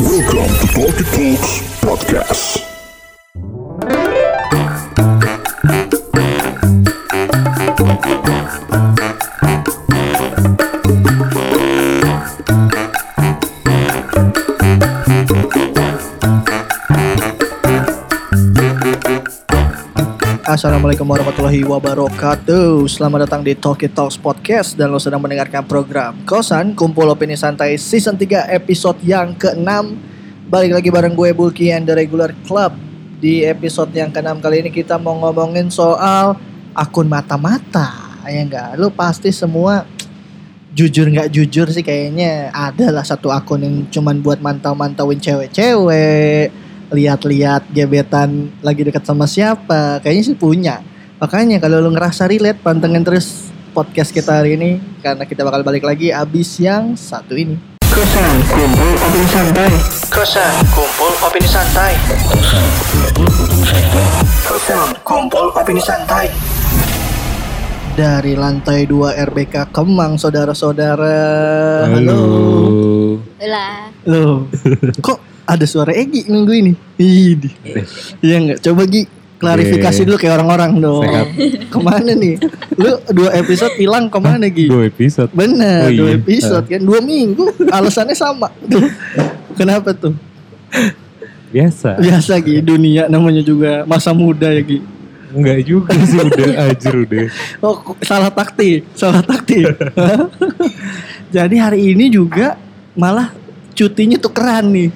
Welcome to Talkie Talks Podcast. Assalamualaikum warahmatullahi wabarakatuh. Selamat datang di Talkie Talks Podcast. Dan lo sedang mendengarkan program Kosan Kumpul Opini Santai Season 3 episode yang ke-6 Balik lagi bareng gue Bulky and the Regular Club. Di episode yang ke-6 kali ini kita mau ngomongin soal akun mata-mata. Ya enggak, lo pasti semua jujur nggak jujur sih kayaknya. Ada lah satu akun yang cuman buat mantau-mantauin cewek-cewek lihat-lihat gebetan lagi dekat sama siapa kayaknya sih punya. Makanya kalau lu ngerasa relate pantengin terus podcast kita hari ini karena kita bakal balik lagi abis yang satu ini. Kosan kumpul opini santai. Kosan kumpul opini santai. Kosan kumpul opini santai. Dari lantai 2 RBK Kemang saudara-saudara. Halo. Lah, Loh, kok ada suara Egi nunggu ini? Ih, Iya nggak? Coba Gi klarifikasi dulu kayak orang-orang dong. Ke mana nih? Lu dua episode hilang ke mana Gi? Dua episode. Bener, Oh, dua iya. episode kan, dua minggu. Alasannya sama. Tuh. Kenapa tuh? Biasa. Biasa Gi, dunia namanya juga masa muda ya Gi. Enggak juga sih udah ajar udah. Oh, salah taktik, salah taktik. Jadi hari ini juga malah cutinya tuh keren nih.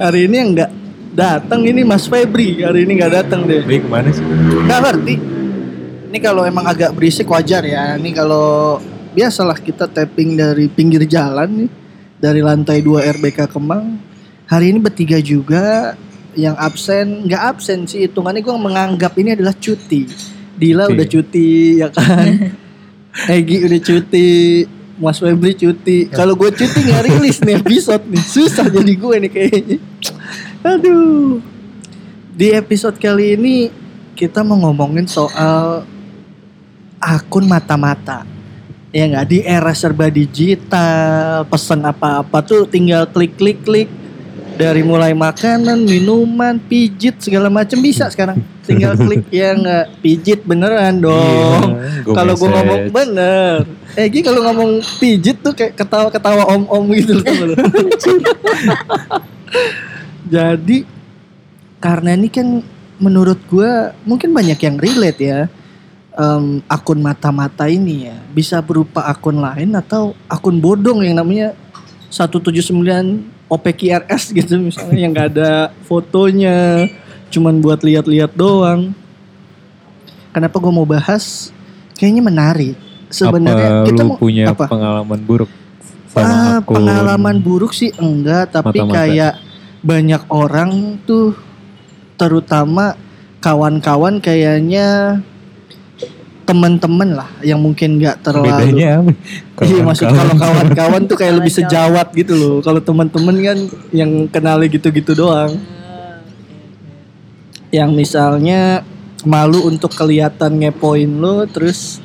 Hari ini yang nggak datang ini Mas Febri. Hari ini nggak datang deh. Baik ke mana sih? Nggak ngerti. Ini kalau emang agak berisik wajar ya. Ini kalau biasalah kita tapping dari pinggir jalan nih, dari lantai 2 RBK Kemang. Hari ini bertiga juga yang absen, nggak absen sih hitungannya gue menganggap ini adalah cuti. Dila Cuti. udah cuti ya kan. Egi udah cuti, Mas Febri cuti. Kalau gue cuti nggak rilis nih episode nih, susah jadi gue nih kayaknya. Aduh. Di episode kali ini kita mau ngomongin soal akun mata-mata. Ya nggak di era serba digital, pesan apa-apa tuh tinggal klik-klik-klik dari mulai makanan, minuman, pijit segala macam bisa sekarang. Tinggal klik ya nggak pijit beneran dong. Iya, gua kalau gue ngomong bener, Egi kalau ngomong pijit tuh kayak ketawa-ketawa om-om gitu loh. Jadi karena ini kan menurut gua mungkin banyak yang relate ya Em, akun mata-mata ini ya bisa berupa akun lain atau akun bodong yang namanya 179 OPQRS gitu misalnya yang gak ada fotonya cuman buat lihat-lihat doang. Kenapa gua mau bahas? Kayaknya menarik. Sebenarnya apa kita lu mau punya apa? pengalaman buruk sama Ah, akun pengalaman buruk sih enggak, tapi Mata-mata. kayak banyak orang tuh terutama kawan-kawan kayaknya teman-teman lah yang mungkin nggak terlalu bedanya? Iya maksud kalau Kawan-kawan. tuh kayak lebih sejawat gitu loh. Kalau teman-teman kan yang kenali gitu-gitu doang. Yang misalnya malu untuk kelihatan ngepoin lo terus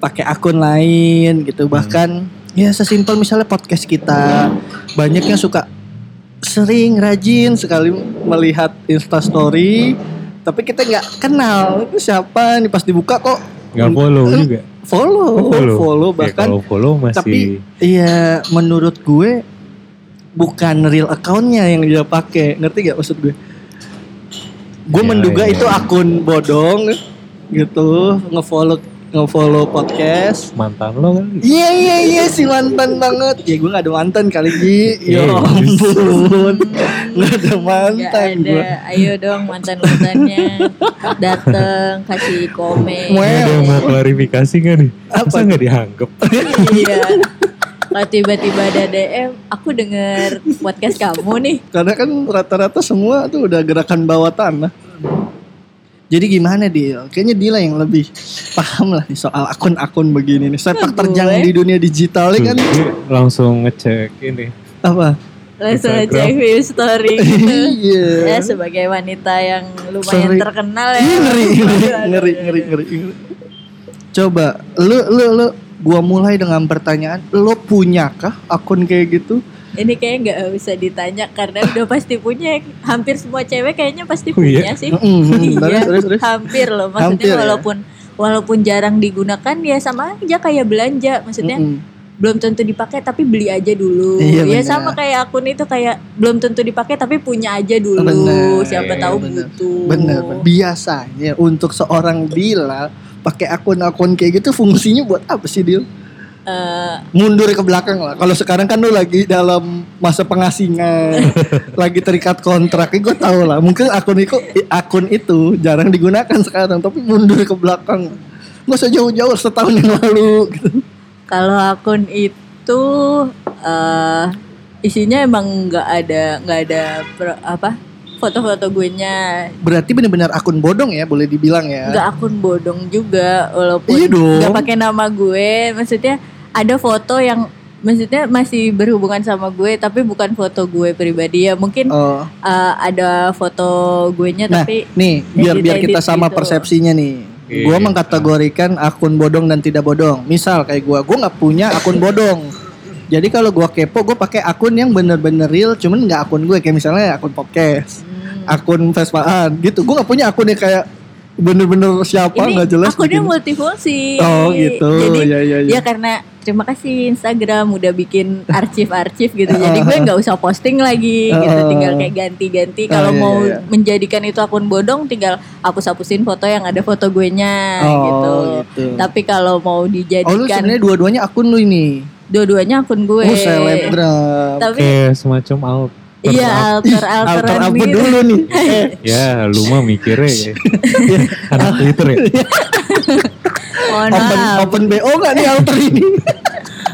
pakai akun lain gitu. Bahkan ya sesimpel misalnya podcast kita banyak yang suka sering rajin sekali melihat Insta story tapi kita nggak kenal itu siapa nih pas dibuka kok Nggak follow Eh, juga. follow Oh, follow, Ya, bahkan kalau follow masih tapi iya menurut gue bukan real accountnya yang dia pakai ngerti gak maksud gue gue Ya, menduga ya. itu akun bodong gitu ngefollow ngefollow podcast mantan lo kan. iya iya iya si mantan banget ya gue gak ada mantan kali Gi ya Iya. ampun gak ada Gak mantan gue ada. Ayo dong mantan-mantannya dateng kasih komen. Wah. Ada yang mau klarifikasi nggak nih? Apa Masa nggak dianggap? Iya. Kalau tiba-tiba ada DM, aku denger podcast kamu nih. Karena kan rata-rata semua tuh udah gerakan bawah tanah. Jadi gimana Dil? Kayaknya Dila yang lebih paham lah nih soal akun-akun begini nih. Sepak terjang di dunia digital ini kan Dia langsung ngecek ini. apa? Langsung ngecek view story gitu. Iya. Ya sebagai wanita yang lumayan Sorry. terkenal ya. Ngeri, ngeri, ngeri, ngeri, ngeri, ngeri. Coba, lu, lu, lu, gua mulai dengan pertanyaan, lo punyakah akun kayak gitu? Ini kayak nggak usah ditanya karena udah pasti punya. Hampir semua cewek kayaknya pasti Oh, iya? punya sih. Mm-mm. Iya, Terus, terus, terus. hampir loh. Maksudnya Hampir ya? walaupun walaupun jarang digunakan ya sama aja kayak belanja. Maksudnya Mm-mm. belum tentu dipakai tapi beli aja dulu. Iya, ya benar. sama kayak akun itu kayak belum tentu dipakai tapi punya aja dulu. Benar, Siapa iya, tahu benar. butuh. Bener, bener. biasanya untuk seorang Dila pakai akun-akun kayak gitu fungsinya buat apa sih Dil? Eh, Mundur ke belakang lah. Kalau sekarang kan lu lagi dalam masa pengasingan, lagi terikat kontrak, gue tau lah. Mungkin akun itu akun itu jarang digunakan sekarang, tapi mundur ke belakang. Gak usah jauh-jauh setahun yang lalu. Gitu. kalau akun itu eh isinya emang nggak ada nggak ada pro- apa foto-foto gue nya Berarti benar-benar akun bodong ya, boleh dibilang ya. nggak akun bodong juga walaupun Iya dong. nggak pakai nama gue maksudnya ada foto yang maksudnya masih berhubungan sama gue tapi bukan foto gue pribadi ya mungkin Oh. eh, ada foto gue nya Nah, tapi nih biar biar edit-edit kita sama gitu. persepsinya nih. Iya, Gua iya. mengkategorikan akun bodong dan tidak bodong. Misal kayak gua, gua nggak punya akun bodong. Jadi kalau gua kepo, gua pakai akun yang bener-bener real, cuman nggak akun gue kayak misalnya akun podcast, Hmm. akun Vespaan gitu. Gua nggak punya akun yang kayak bener-bener siapa nggak jelas. akunnya bikin. multifungsi Oh gitu. jadi ya ya ya. Ya karena terima kasih Instagram udah bikin arsip-arsip gitu. Jadi gue nggak usah posting lagi gitu. Uh, Tinggal kayak ganti-ganti. oh, Kalau iya, mau iya, iya. menjadikan itu akun bodong, tinggal hapus-hapusin foto yang ada foto gue nya Oh, gitu. gitu. Tapi kalau mau Oh lu dijadikan sebenarnya dua-duanya akun lu ini. dua-duanya akun gue. Oh selebgram. Tapi Kayak semacam out. Iya alter Alter alteran apa gitu. dulu nih? Eh, Ya, lu mah mikirnya ya. Anak Twitter ya. Mohon open maaf. open BO nggak nih alter ini?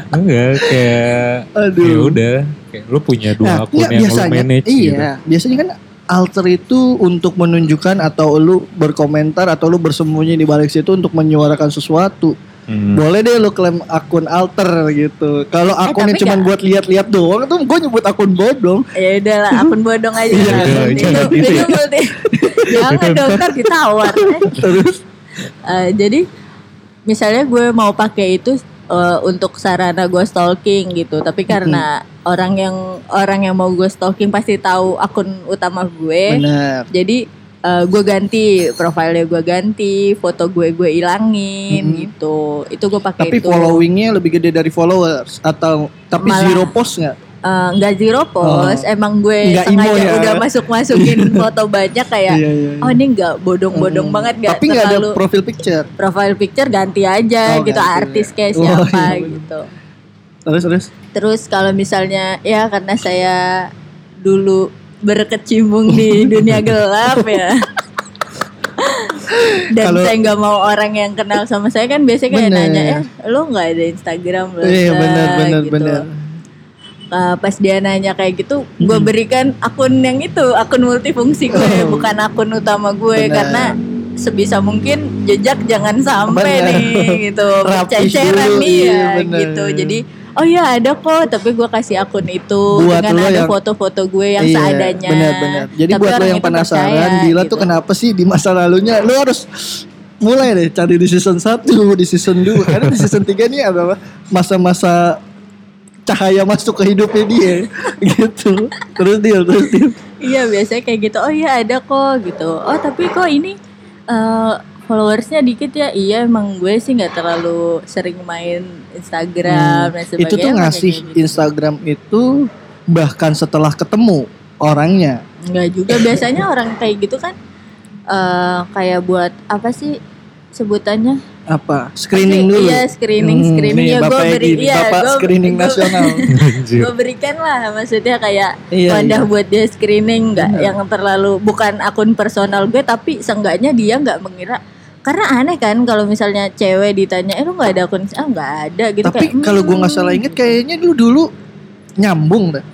Enggak, kayak Aduh. ya udah, kayak lu punya dua Nah, akun nggak, yang lu biasanya, manage iya, gitu. biasanya kan alter itu untuk menunjukkan atau lu berkomentar atau lu bersembunyi di balik situ untuk menyuarakan sesuatu. Hmm. Boleh deh lu klaim akun alter gitu. Kalau akunnya Eh, cuma buat lihat-lihat doang tuh gue nyebut akun bodong. Ya udahlah akun bodong aja. Iya, iya, itu, jangan itu, gitu ya. Jangan dong ntar ditawar. Eh. Terus Eh, jadi misalnya gue mau pakai itu eh, untuk sarana gue stalking gitu tapi karena orang yang orang yang mau gue stalking pasti tahu akun utama gue benar. jadi eh, gue ganti profilnya gue ganti foto gue gue ilangin Mhm. gitu itu gue pakai Tapi itu followingnya lebih gede dari followers atau tapi Malah- zero post nggak? Eh, nggak zero post emang gue Nggak sengaja ya. udah masuk masukin foto banyak kayak Iya, iya, iya. oh ini nggak bodong-bodong Hmm. banget nggak Tapi nggak ada profil picture. profile picture ganti aja Oh, gitu ganti. artis kayak Oh, siapa iya, bener. gitu Terus terus. terus kalau misalnya ya karena saya dulu berkecimpung di dunia gelap ya dan Kalau- saya nggak mau orang yang kenal sama saya kan biasanya kayak Bener. nanya eh lo nggak ada Instagram lo Iya benar benar gitu. benar. Uh, pas dia nanya kayak gitu, gue berikan akun yang itu, akun multifungsi gue, Oh. bukan akun utama gue, Benar. karena sebisa mungkin jejak jangan sampai nih, gitu, ceceran nih iya, ya, benar. gitu. Jadi, oh ya ada kok, tapi gue kasih akun itu Buat dengan ada yang- foto-foto gue yang Iya, seadanya. Benar-benar. Jadi Tapi buat lo yang penasaran, percaya, Dila gitu. tuh kenapa sih di masa lalunya lo harus mulai deh cari di season 1, di season 2 karena di season 3 ini adalah masa-masa cahaya masuk ke hidupnya dia gitu. Terus dia terus dia. Iya biasanya kayak gitu. Oh iya ada kok gitu. Oh tapi kok ini eh, followersnya dikit ya. Iya emang gue sih nggak terlalu sering main Instagram dan sebagainya. Hmm. Itu tuh ngasih gitu. Instagram itu bahkan setelah ketemu orangnya. Enggak juga. Biasanya orang kayak gitu kan eh kayak buat apa sih sebutannya? Apa? Screening Pasti- dulu. Iya screening Hmm, screening nih, ya gue Bapak beri Egi, iya Bapak gue screening nasional. Anjir. gue berikan lah maksudnya kayak Iya, wadah iya. buat dia screening nggak yang terlalu bukan akun personal gue tapi seenggaknya dia nggak mengira karena aneh kan kalau misalnya cewek ditanya eh lu nggak ada akun ah nggak ada gitu Tapi kayak, kalau gue nggak hmm, salah inget kayaknya dulu dulu nyambung dah.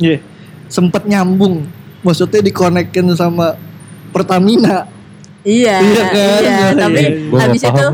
Iya. Sempet nyambung. Maksudnya dikonekin sama Pertamina. iya Iya iya, kan? Iya, tapi iya. Gak habis itu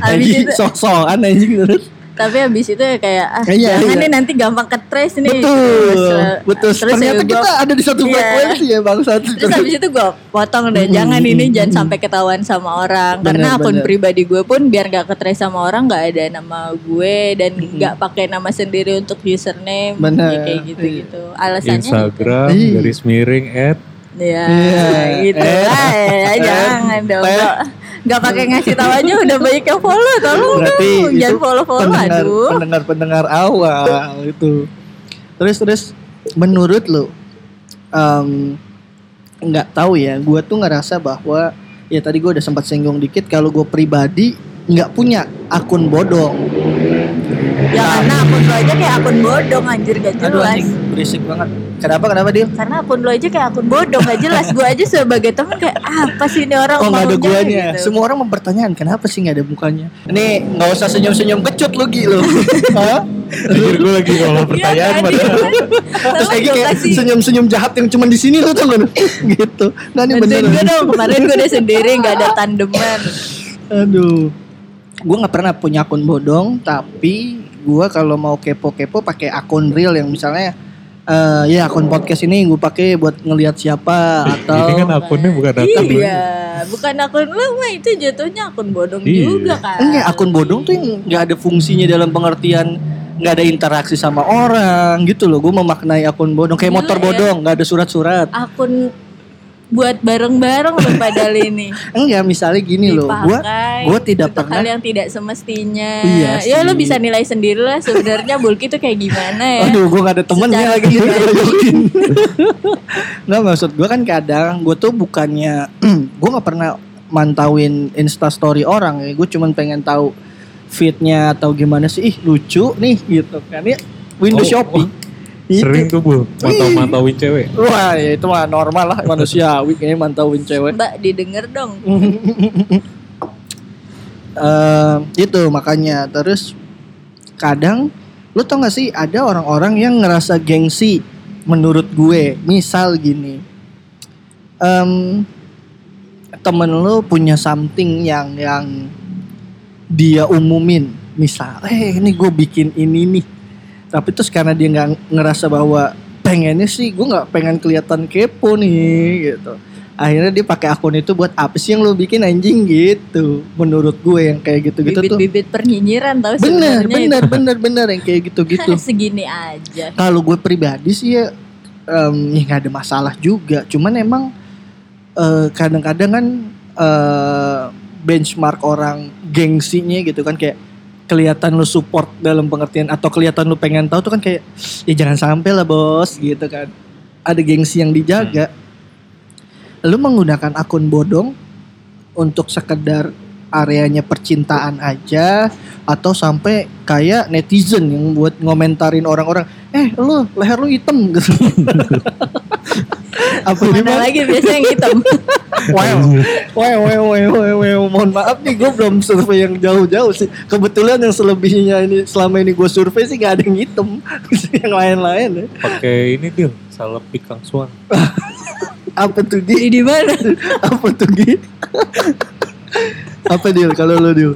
habis itu sok-sokan anjing terus. Tapi habis itu ya kayak ah Iya, jangan iya. nih nanti gampang ketres nih. Betul, Terus, eh, betul. terus Ternyata ya gua- kita ada di satu Iya. frekuensi ya bangsat. Terus habis itu gue potong deh, jangan ini jangan sampai ketahuan sama orang. Bener, Karena akun bener. pribadi gue pun biar gak ketres sama orang nggak ada nama gue dan nggak pakai nama sendiri untuk username. Bener. Ya, kayak gitu-gitu. Alasannya Instagram Iya. garis miring at Ya, Iya. gitu Eh. lah ya, jangan dong. Eh. Nggak pakai ngasih tahu aja udah banyak yang follow, tolong Berarti dong. Jangan follow-follow, pendengar, aduh. pendengar-pendengar awal itu. Terus terus menurut lu em, nggak tahu ya, gue tuh ngerasa bahwa ya tadi gue udah sempat singgung dikit kalau gue pribadi nggak punya akun bodong. Ya karena akun lo aja kayak akun bodong anjir gak Aduh jelas. anjing, berisik banget. Kenapa kenapa dia? Karena akun lo aja kayak akun bodong gak jelas. Gue aja sebagai temen kayak apa sih ini orang Oh nggak ada guanya. gitu. Semua orang mempertanyakan kenapa sih nggak ada mukanya. Ini nggak usah senyum-senyum kecut lu Gi, lu. Hah? Anjir gue lagi ngomong pertanyaan Iya, padahal tadi. Terus Sama Egi gua kayak senyum-senyum jahat yang cuma di sini lu tau gak? gitu. Nah ini Bantuin bener. gue dong kemarin gue udah sendiri gak ada tandeman Aduh. Gue nggak pernah punya akun bodong, tapi gue kalau mau kepo-kepo pakai akun real yang misalnya eh ya akun podcast ini gue pakai buat ngelihat siapa atau ini kan akunnya bukan akun lu. Iya Bukan akun lo mah itu jatuhnya akun bodong Iya. juga kan enggak akun bodong tuh yang nggak ada fungsinya dalam pengertian nggak ada interaksi sama orang gitu loh gue memaknai akun bodong kayak Gila motor ya. bodong nggak ada surat-surat Akun buat bareng-bareng lo padahal ini enggak misalnya gini loh gue dipakai gue tidak untuk pernah hal yang tidak semestinya. Iya ya lo sih. bisa nilai sendiri lah sebenarnya Bulky tuh kayak gimana ya. Aduh, gue gak ada temennya Secara lagi pribadi. Yakin. Nggak maksud gue kan kadang gue tuh bukannya gue nggak pernah mantauin instastory orang ya. Gue cuman pengen tahu fitnya atau gimana sih. Ih lucu nih gitu kan ya. Windows Oh, shopping. Itu. Sering tuh bu. Mantau-mantauin cewek. Wah ya itu mah normal lah manusiawi kayaknya mantauin cewek. Mbak didengar dong. Eh, itu makanya. Terus kadang lu tau gak sih ada orang-orang yang ngerasa gengsi menurut gue. Misal gini. Em temen lu punya something yang yang dia umumin. Misal eh ini gue bikin ini nih tapi terus karena dia nggak ngerasa bahwa pengennya sih gue nggak pengen kelihatan kepo nih gitu. Akhirnya dia pakai akun itu buat apa sih yang lu bikin anjing gitu. Menurut gue yang kayak gitu gitu tuh. Bibit-bibit pernyinyiran tau bener sebenarnya bener bener bener yang kayak gitu itu. gitu Segini aja. kalau gue pribadi sih ya em, ya nggak ada masalah juga. Cuman emang eh, kadang-kadang kan eh, benchmark orang gengsinya gitu kan kayak kelihatan lu support dalam pengertian atau kelihatan lu pengen tahu tuh kan kayak ya jangan sampai lah bos gitu kan. Ada gengsi yang dijaga. Lu menggunakan akun bodong untuk sekedar areanya percintaan aja atau sampai kayak netizen yang buat ngomentarin orang-orang eh lu leher lu hitam gitu apa ini Mana lagi biasanya yang hitam. wow wow wow wow wow wow mohon maaf nih gue belum survei yang jauh-jauh sih kebetulan yang selebihnya ini selama ini gue survei sih gak ada yang hitam yang lain-lain ya. Pakai ini deal salep ikan suan. apa tuh Di di mana? apa tuh Gi? apa deal kalau lo deal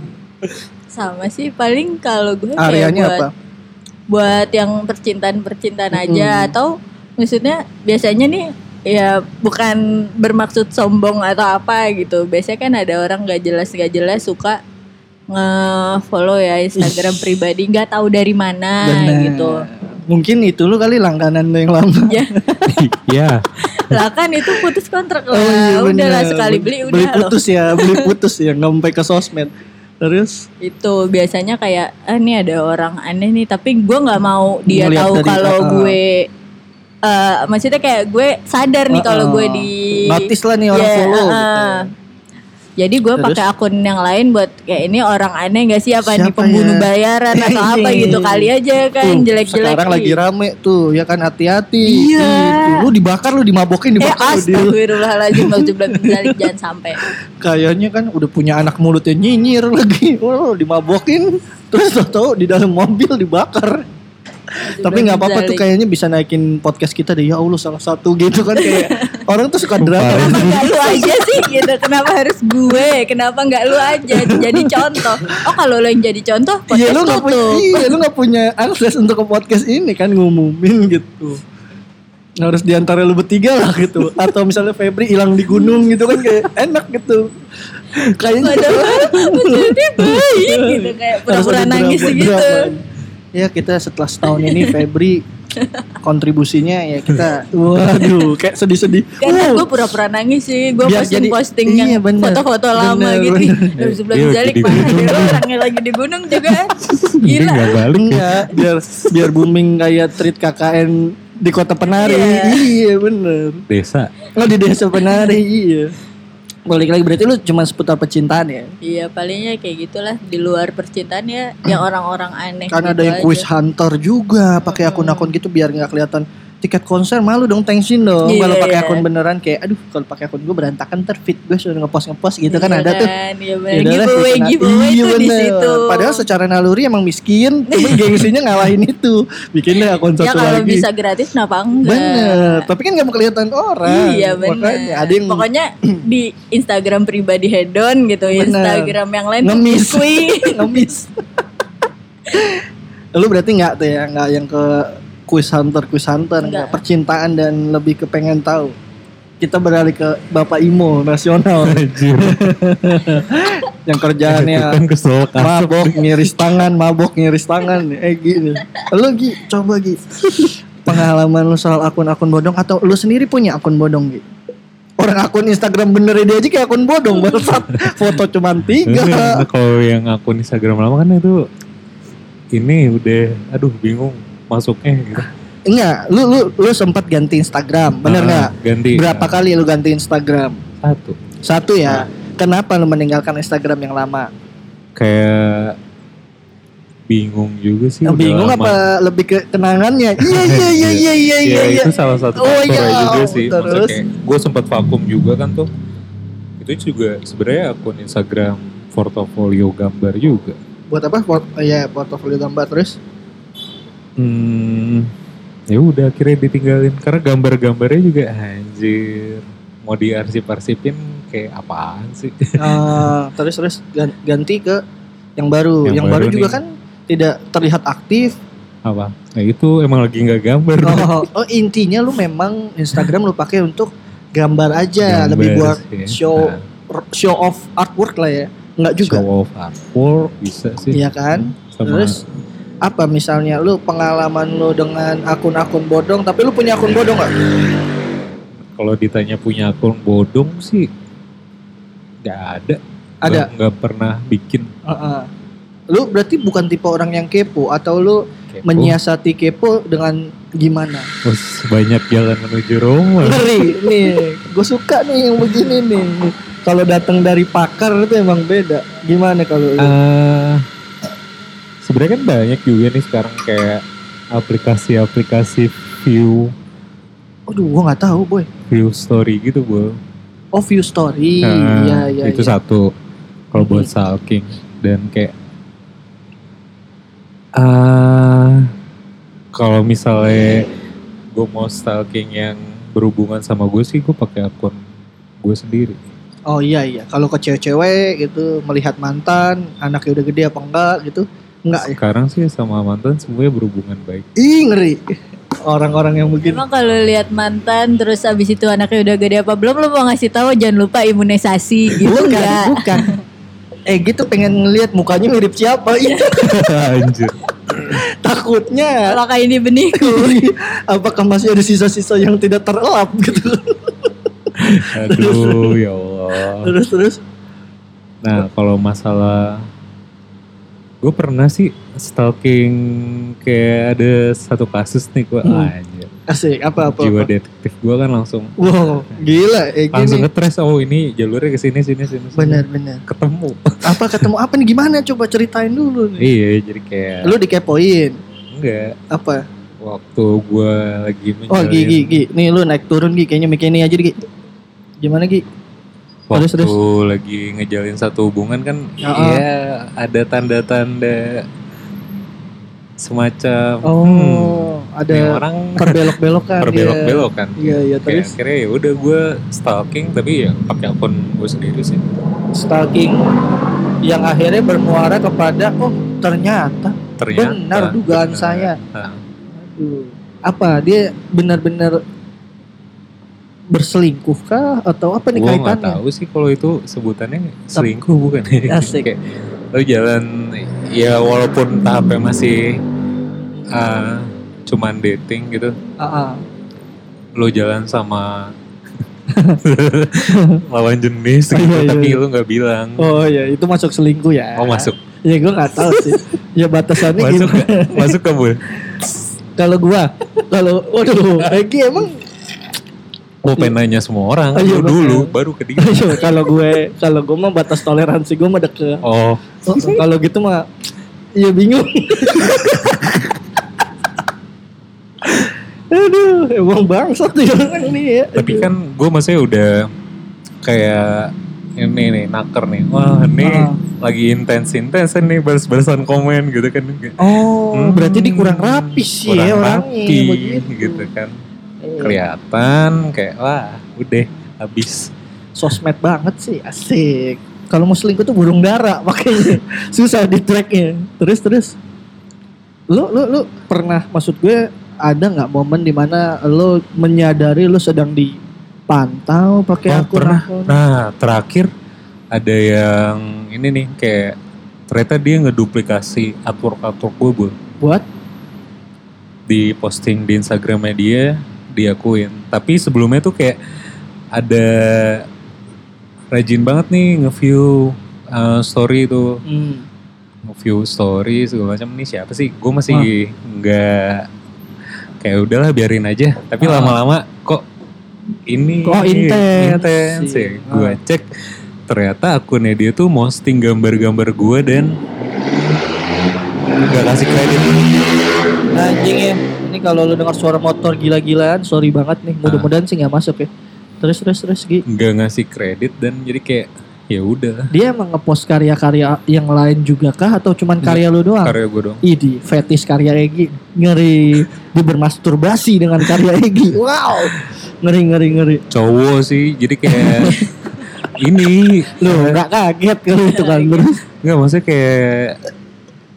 Sama sih paling kalau gue kayak areanya buat apa buat yang percintaan-percintaan aja Mm-mm. atau maksudnya biasanya nih ya bukan bermaksud sombong atau apa gitu. Biasanya kan ada orang nggak jelas nggak jelas suka nge-follow ya Instagram pribadi nggak tahu dari mana Bener. gitu. Mungkin itu lu kali langganan yang lama. Ya, Iya. lah kan itu putus kontrak lah. Oh iya, udah lah sekali beli udah Beli loh. putus ya, beli putus ya, nggak sampai ke sosmed. Terus Itu biasanya kayak ah ini ada orang aneh nih tapi gue nggak mau dia Ngeliat tahu kalau gue eh maksudnya kayak gue sadar nih kalau gue di notice lah nih orang Ya, follow. gitu. Jadi gue pakai akun yang lain buat kayak ini orang aneh gak sih apa Siapa nih pembunuh ya? bayaran atau apa Iya. gitu kali aja kan jelek-jelek. Sekarang lagi rame tuh, ya kan hati-hati. Iya. Gitu. Lu dibakar, lu dimabokin, Eh dibakar Dil. astagfirullahaladzim jangan sampai. Kayaknya kan udah punya anak mulutnya nyinyir lagi. Oh, dimabokin, terus tau-tau di dalam mobil dibakar. Tapi nggak apa-apa tuh kayaknya bisa naikin podcast kita deh. Ya Allah salah satu gitu kan kayak orang tuh suka drama. Kenapa nggak lu aja sih gitu? Kenapa harus gue? Kenapa nggak lu aja jadi contoh? Oh kalau lo yang jadi contoh, Iya podcast lu nggak punya, iya lu nggak punya akses untuk ke podcast ini kan ngumumin gitu. Harus di antara lu bertiga lah gitu. Atau misalnya Febri hilang di gunung gitu kan kayak enak gitu. Kayaknya Padahal baik gitu kayak pura-pura ada nangis drama- gitu. Ya kita setelah setahun ini Febri kontribusinya ya kita waduh kayak sedih-sedih. Karena Uh, gue pura-pura nangis sih Gue Biar posting jadi- posting iya, yang bener. foto-foto lama Bener, gitu bener. Dari mana gunung. dia orangnya lagi di gunung juga Gila gak balik ya. Biar biar booming kayak treat KKN di kota penari. Iya. Iya, bener. Desa. Oh di desa penari, iya. Balik lagi berarti lu cuma seputar percintaan ya? Iya palingnya kayak gitulah Di luar percintaan ya Yang orang-orang aneh Kan ada gitu yang aja. quiz hunter juga pakai akun-akun gitu biar nggak kelihatan tiket konser malu dong thanksin dong Iya, kalau pakai iya. akun beneran kayak aduh kalau pakai akun gue berantakan terfit gue sudah ngepost ngepost gitu kan Iya ada tuh kan, Ya bener Giveaway giveaway Iya, tuh di bener. situ Padahal secara naluri emang miskin, cuman gengsinya ngalahin itu. Bikin deh akun Ya satu kalau lagi. bisa gratis kenapa enggak Bener, tapi kan gak mau kelihatan orang. Iya. Makanya ada yang Pokoknya di Instagram pribadi hedon gitu, Bener. Instagram yang lain ngemis, ngemis. Lu berarti nggak tuh ya, nggak yang ke quiz hunter, quiz hunter, nggak Nggak. percintaan dan lebih ke pengen tahu. Kita beralih ke Bapak Imo nasional yang kerjaannya Kan mabok ngiris tangan, mabok ngiris tangan, eh gini. Lu Gi, coba Gi. Pengalaman lu soal akun-akun bodong atau lu sendiri punya akun bodong Gi? Orang akun Instagram bener dia aja kayak akun bodong bangsat. Foto cuman tiga. Enggak, Kalau yang akun Instagram lama kan itu ini udah aduh bingung masuknya gitu. Enggak, lu lu lu sempat ganti Instagram, bener Ah, nggak? Ganti. Berapa kali lu ganti Instagram? Satu. Satu ya. Kenapa lu meninggalkan Instagram yang lama? Kayak bingung juga sih. udah Bingung lama. apa lebih ke kenangannya? Iya iya iya iya iya iya. Ya, iya. itu salah satu Oh, faktor iya. juga sih. Terus? gue sempat vakum juga kan tuh. Itu juga sebenarnya akun Instagram portofolio gambar juga. Buat apa? Port ya portofolio gambar terus. Hmm, ya udah akhirnya ditinggalin karena gambar-gambarnya juga anjir mau diarsip-arsipin kayak apaan sih? Ah, terus terus gan- ganti ke yang baru. Yang, Yang baru, baru juga nih. kan tidak terlihat aktif. Apa? Nah itu emang lagi nggak gambar. Oh, oh, intinya lu memang Instagram lu pakai untuk gambar aja, Gambar lebih buat sih. show Nah, show off artwork lah ya. Enggak juga. show off artwork bisa sih. Iya kan? Sama Terus apa misalnya lu pengalaman lu dengan akun-akun bodong tapi lu punya akun bodong nggak? kalau ditanya punya akun bodong sih nggak ada. Ada. Nggak- pernah bikin. Heeh. Lu berarti bukan tipe orang yang kepo atau lu Kepo. menyiasati kepo dengan gimana? Terus banyak jalan menuju Roma. Ngeri nih, gue suka nih yang begini nih. Kalau datang dari pakar itu emang beda. Gimana kalau lu? Sebenarnya kan banyak juga nih sekarang kayak aplikasi-aplikasi view Aduh, gue nggak tahu boy. view story gitu bu. Oh view story, Nah, iya iya. itu iya. satu. Kalau buat stalking dan kayak ah kalau misalnya gue mau stalking yang berhubungan sama gue sih gue pakai akun gue sendiri. Oh iya iya. Kalau ke cewek-cewek gitu melihat mantan, anaknya udah gede apa enggak gitu? Enggak ya. Sekarang sih sama mantan semuanya berhubungan baik. Ih ngeri. Orang-orang yang begini. Emang kalau lihat mantan terus abis itu anaknya udah gede apa belum lo mau ngasih tahu jangan lupa imunisasi gitu bukan, enggak? bukan. Eh gitu pengen ngelihat mukanya mirip siapa itu Anjir. takutnya Apakah ini beniku? apakah masih ada sisa-sisa yang tidak terelap gitu Aduh ya Allah. terus terus Nah kalau masalah gue pernah sih stalking kayak ada satu kasus nih gue Hmm. anjir. Asik apa apa, jiwa apa? detektif gue kan langsung. Wow gila eh langsung gini ngetres oh ini jalurnya ke sini sini sini bener bener ketemu. Apa ketemu apa nih? Gimana? Coba ceritain dulu nih. Iya jadi kayak lu dikepoin? Enggak. Apa? Waktu gue lagi oh menjalin- Gi Gi Gi. Nih lu naik turun Gi. Kayaknya mic ini aja Gi. Gimana Gi waktu Terus, terus. lagi ngejalin satu hubungan kan Ya, ya ada tanda-tanda semacam Oh, hmm, ada orang perbelok-belokan. berbelok-belokan. Iya, iya Kayak terus akhirnya ya udah gue stalking tapi ya pakai akun gue sendiri sih. stalking yang akhirnya bermuara kepada oh ternyata Ternyata Benar dugaan benar. saya. Nah, aduh, apa dia benar-benar berselingkuh kah atau apa nih gue kaitannya? tahu sih kalau itu sebutannya selingkuh bukan ya. Asik. Kayak lo jalan ya walaupun tahapnya masih uh, cuman dating gitu, Ah, ah. lo jalan sama lawan jenis Oh, gitu, iya, iya, tapi iya. lo nggak bilang. Oh ya itu masuk selingkuh ya? Oh masuk, Ya gue nggak tahu sih. ya batasannya masuk, gimana? masuk ke bu. Kalau gua, kalau waduh, Egi emang Mau pengen nanya semua orang, Oh, iya, lo dulu, baru ke dia. Ayo, kalau gue kalau gue mah batas toleransi gue mah deket. Oh, Oh, kalau gitu mah iya bingung. Aduh, emang bangsat tuh orang nih ya. tapi kan gue maksudnya udah kayak ini nih naker nih. Wah ini Ah. lagi intens-intens nih balas-balasan komen gitu kan. Oh, Hmm, berarti dia kurang rapi sih kurang ya orangnya rapi, begitu. gitu kan. Kelihatan kayak wah udah habis. Sosmed banget sih, asik. Kalau mau selingkuh tuh burung dara makanya susah di tracknya. Terus terus, lu lu lu pernah maksud gue ada nggak momen di mana lo menyadari lo sedang dipantau pakai Oh, akun pernah. akun? Nah terakhir ada yang ini nih kayak ternyata dia ngeduplikasi artwork-artwork gue Bu. buat di posting di Instagramnya dia diakuin. Tapi sebelumnya tuh kayak ada rajin banget nih nge-view uh, story itu. Hmm, nge-view story segala macam. Ini siapa sih? Gue masih nggak kayak udahlah biarin aja. Tapi Ah. lama-lama kok ini Kok intens? intens sih. ya gue Ah. cek ternyata akunnya dia tuh posting gambar-gambar gue dan nggak kasih kredit anjing ya. Ini kalau lu dengar suara motor gila-gilaan, sorry banget nih. Mudah-mudahan sih nggak masuk ya. Terus terus terus Gi. nggak ngasih kredit dan jadi kayak ya udah Dia emang ngepost karya-karya yang lain juga kah atau cuman karya lu doang? karya gue dong Idi, fetish karya Egi. Ngeri. Dia bermasturbasi dengan karya Egi. Wow. Ngeri, ngeri, ngeri. cowok sih jadi kayak ini Lu nggak kaget kalau itu kan. Terus. nggak maksudnya kayak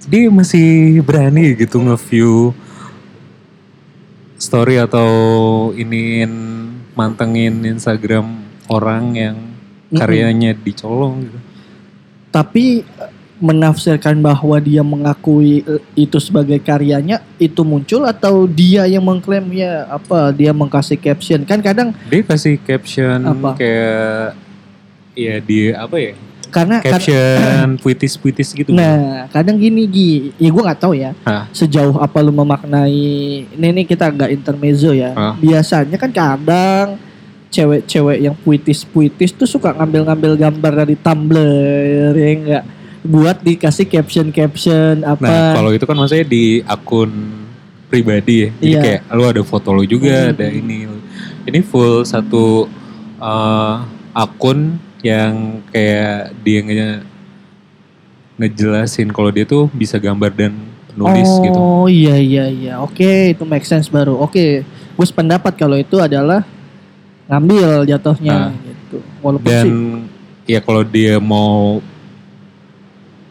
dia masih berani gitu nge-view story atau iniin mantengin Instagram orang yang karyanya dicolong gitu. Tapi eh, menafsirkan bahwa dia mengakui eh, itu sebagai karyanya itu muncul atau dia yang mengklaim ya apa dia mengkasih caption kan kadang Dia kasih caption Apa? kayak ya dia apa ya karena kad- caption puitis-puitis gitu. Nah, kadang gini Gi, ya gue nggak tahu ya Hah? sejauh apa lu memaknai ini nih kita agak intermezzo ya. Hah? Biasanya kan kadang cewek-cewek yang puitis-puitis tuh suka ngambil-ngambil gambar dari Tumblr ya enggak buat dikasih caption-caption apa. Nah, kalau itu kan maksudnya di akun pribadi ya. Jadi Iya. kayak lu ada foto lu juga, Hmm. ada ini. Ini full satu uh, akun yang kayak dia nge ngejelasin kalau dia tuh bisa gambar dan nulis oh, gitu. iya iya iya. Oke, itu make sense baru. Oke, gue sependapat kalau itu adalah ngambil jatuhnya Ah. gitu. Walaupun Dan sih ya kalau dia mau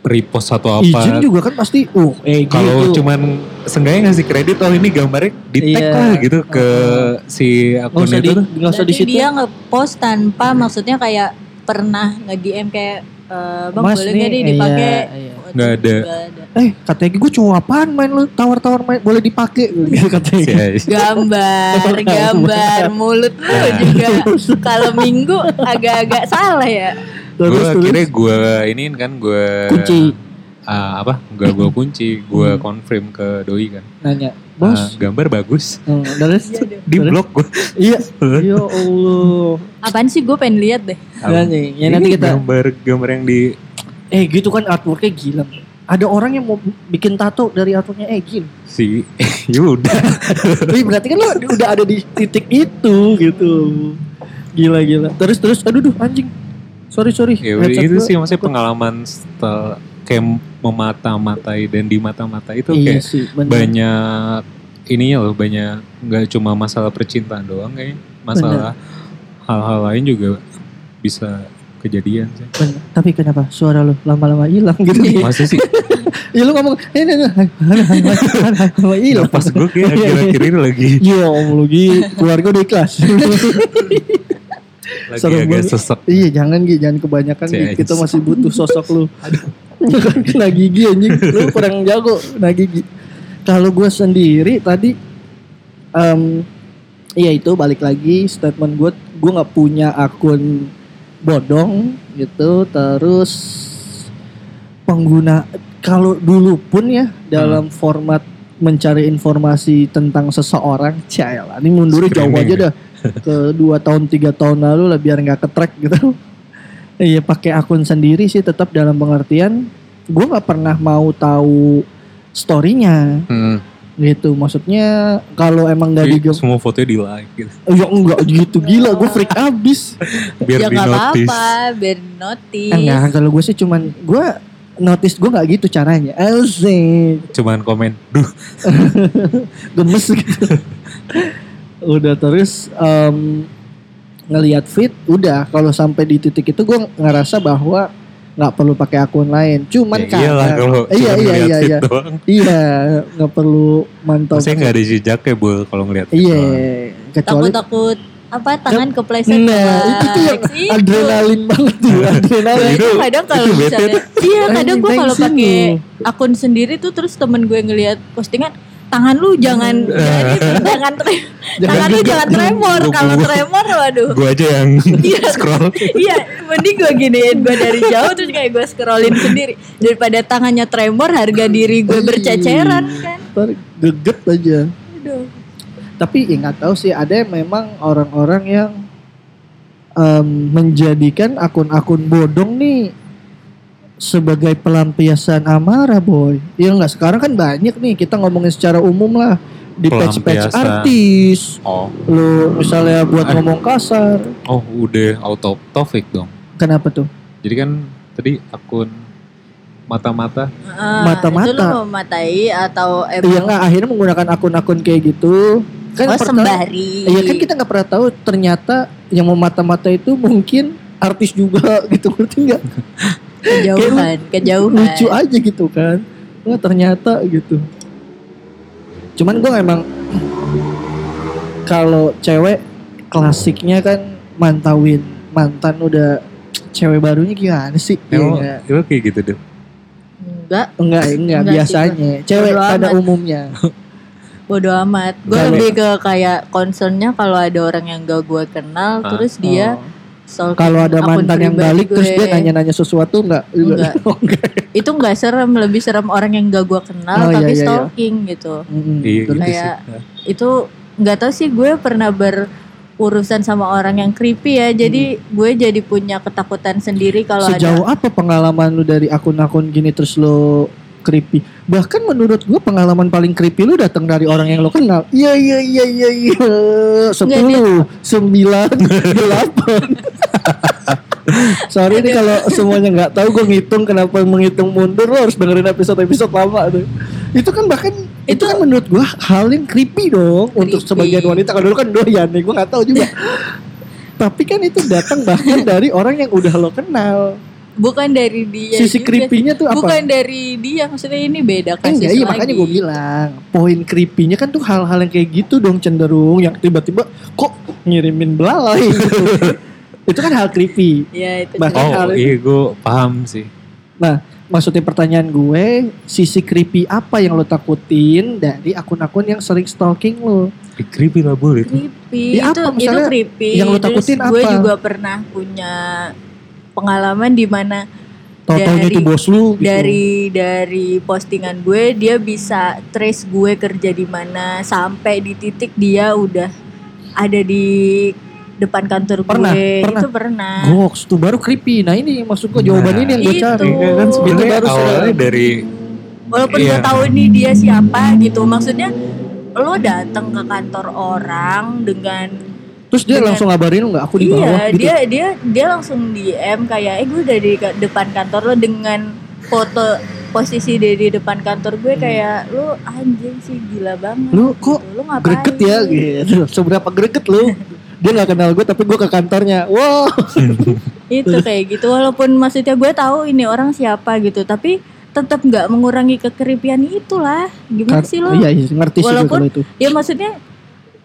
repost atau izin apa juga kan pasti uh eh kalau gitu. cuman seenggaknya ngasih kredit oh ini gambarnya di tag Iya. lah gitu ke si nggak akun itu di tuh. nggak usah di situ. dia ngepost tanpa maksudnya kayak pernah nge-DM kayak eh, bang Mas boleh nih, nggak deh iya, dipakai? iya. Nggak ada. Eh katanya gue cowok apaan main lu tawar-tawar main boleh dipakai gitu katanya. Gambar, gambar mulut lu Nah. juga kalau minggu agak-agak salah ya. Terus gue akhirnya gue iniin kan gue kunci ah, apa nggak gue kunci gue Hmm. confirm ke doi kan nanya Bos. gambar bagus Hmm, terus Iya deh. di blok gue iya. Ya Allah. Apaan sih gue pengen lihat deh. Nanya, ya nanti kita gambar gambar yang di eh gitu kan artworknya gila. Ada orang yang mau bikin tato dari artworknya eh gila. si ya udah Tapi berarti kan lo udah ada di titik itu gitu. Gila gila. Terus terus aduh duh anjing. Sorry sorry. ya itu sih maksudnya ikut. pengalaman setel kayak memata-matai dan di mata-mata itu Iya kayak sih, bener. banyak ininya loh banyak nggak cuma masalah percintaan doang kayak masalah hal-hal lain juga bisa kejadian sih. Bener. Tapi kenapa suara lu lama-lama hilang gitu? Masa sih? ya lu ngomong ini ini lama hilang. Pas gue kayak akhir-akhir ini lagi Iya om lu Gi. keluarga udah ikhlas. lagi agak sesek. iya jangan Gi, jangan kebanyakan Gi. Cek. Kita masih butuh sosok lu. Jangan kena gigi anjing. Lu kurang jago kena gigi. Kalau gue sendiri tadi em iya itu balik lagi statement gue gue nggak punya akun bodong gitu terus pengguna kalau dulu pun ya dalam format mencari informasi tentang seseorang Caya ini mundur jauh aja ya? dah ke dua tahun tiga tahun lalu lah biar nggak ketrek gitu iya pakai akun sendiri sih tetap dalam pengertian gue nggak pernah mau tahu storynya Hmm. gitu maksudnya kalau emang nggak di semua fotonya di like gitu. ya enggak gitu gila gue freak abis ya Biar di nggak notice. apa-apa, biar notice. enggak kalau gue sih cuman gue notice gue nggak gitu caranya Asik Cuman komen, duh gemes gitu udah terus em, ngelihat fit udah. Kalau sampai di titik itu gue ngerasa bahwa nggak perlu pakai akun lain. Cuman ya iyalah kadang- kalau iya cuman iya iya feed iya. doang. iya nggak perlu mantau Maksudnya nggak ada jejaknya bul kalau ngeliat feed iya kecuali Takut-takut apa tangan kepleset nah itu tuh yang Itu. adrenalin banget tuh adrenalin. Itu kadang kalau misalnya iya kadang gue kalau pakai akun sendiri tuh terus temen gue ngelihat postingan tangan lu jangan jangan itu, jangan tre- tangan lu jangan tremor. Gua- kalau gua- tremor waduh. Gue aja yang Iya. scroll. iya mending gue giniin gue dari jauh terus kayak gue scrollin sendiri. Daripada tangannya tremor harga diri gue berceceran kan? Geget aja. Aduh. tapi ya nggak tahu sih ada yang memang orang-orang yang em, menjadikan akun-akun bodong nih sebagai pelampiasan amarah boy. Ya nggak? Sekarang kan banyak nih kita ngomongin secara umum lah. Di patch-patch Pelampiasan. artis. Oh, lu misalnya buat Ah. ngomong kasar. Oh udah auto topik dong. kenapa tuh? Jadi kan tadi akun mata-mata. Ah, Mata-mata. itu lu mematai atau iya emang nggak? Akhirnya menggunakan akun-akun kayak gitu. Kan oh, pertama- sembari. Iya kan kita nggak pernah tahu ternyata yang memata-mata itu mungkin artis juga gitu ngerti nggak? kejauhan kejauhan Lucu aja gitu kan? Nggak ternyata gitu. Cuman gue emang kalau cewek klasiknya kan mantauin mantan udah cewek barunya gimana sih? Emang Iya. emang kayak gitu deh. enggak Enggak, enggak, Enggak sih, biasanya. Cewek Bodo pada amat. umumnya. bodo amat gue lebih ke kayak concernnya kalau ada orang yang gak gue kenal Ah. terus dia Oh. Kalau ada mantan yang balik terus gue. dia nanya-nanya sesuatu enggak? Enggak. Enggak. itu nggak serem lebih serem orang yang gak gue kenal Oh, iya, tapi iya, iya. stalking gitu Mm-mm, Iya terus- gitu Kayak- sih. itu nggak tahu sih gue pernah berurusan sama orang yang creepy ya jadi gue jadi punya ketakutan sendiri kalau ada Sejauh apa pengalaman lu dari akun-akun gini terus lu creepy? Bahkan menurut gua pengalaman paling creepy lu datang dari orang yang lo kenal. Iya iya iya iya iya. Sepuluh, sembilan, delapan. Sorry nih kalau semuanya nggak tahu gue ngitung kenapa menghitung mundur lo harus dengerin episode-episode lama tuh. Itu kan bahkan itu, Itu- kan menurut gua hal yang creepy dong untuk Creepy. sebagian wanita. Kalau dulu kan doyan nih, gua nggak tahu juga. Tapi kan itu datang bahkan dari orang yang udah lo kenal. Bukan dari dia Sisi creepy-nya tuh apa? bukan dari dia maksudnya ini beda Kan kasus enggak, iya lagi makanya gue bilang poin creepy-nya kan tuh hal-hal yang kayak gitu dong cenderung yang tiba-tiba kok ngirimin belalai gitu. itu kan hal creepy. ya itu Bahkan hal Oh itu- iya gue paham sih. Nah, maksudnya pertanyaan gue, sisi creepy apa yang lo takutin dari akun-akun yang sering stalking lo? Eh, creepy lah itu. creepy Ya itu apa, itu creepy yang lo Terus takutin gue apa? juga pernah punya pengalaman di mana Dari- itu bos lu gitu. dari dari postingan gue dia bisa trace gue kerja di mana sampai di titik dia udah ada di depan kantor Pernah, gue pernah. itu pernah Goks tuh baru creepy. Nah ini maksud gue jawaban Nah, ini yang gue itu. cari. Iya, kan sebenarnya baru awalnya dari walaupun Iya. gue tahu nih dia siapa gitu maksudnya lo datang ke kantor orang dengan Terus dia Dengan- langsung ngabarin lu nggak? Aku di bawah iya gitu. dia dia dia langsung DM kayak eh gue udah di depan kantor lo dengan foto posisi dia di depan kantor gue kayak lu anjing sih gila banget. Lu kok gitu. lu ngapain? greget ya gitu. Seberapa greget lu? Dia nggak kenal gue tapi gue ke kantornya. Wow. Itu kayak gitu walaupun maksudnya gue tahu ini orang siapa gitu tapi tetap nggak mengurangi kekeripian itulah. Gimana sih lo? Iya, iya, ngerti sih Walaupun- itu. Ya maksudnya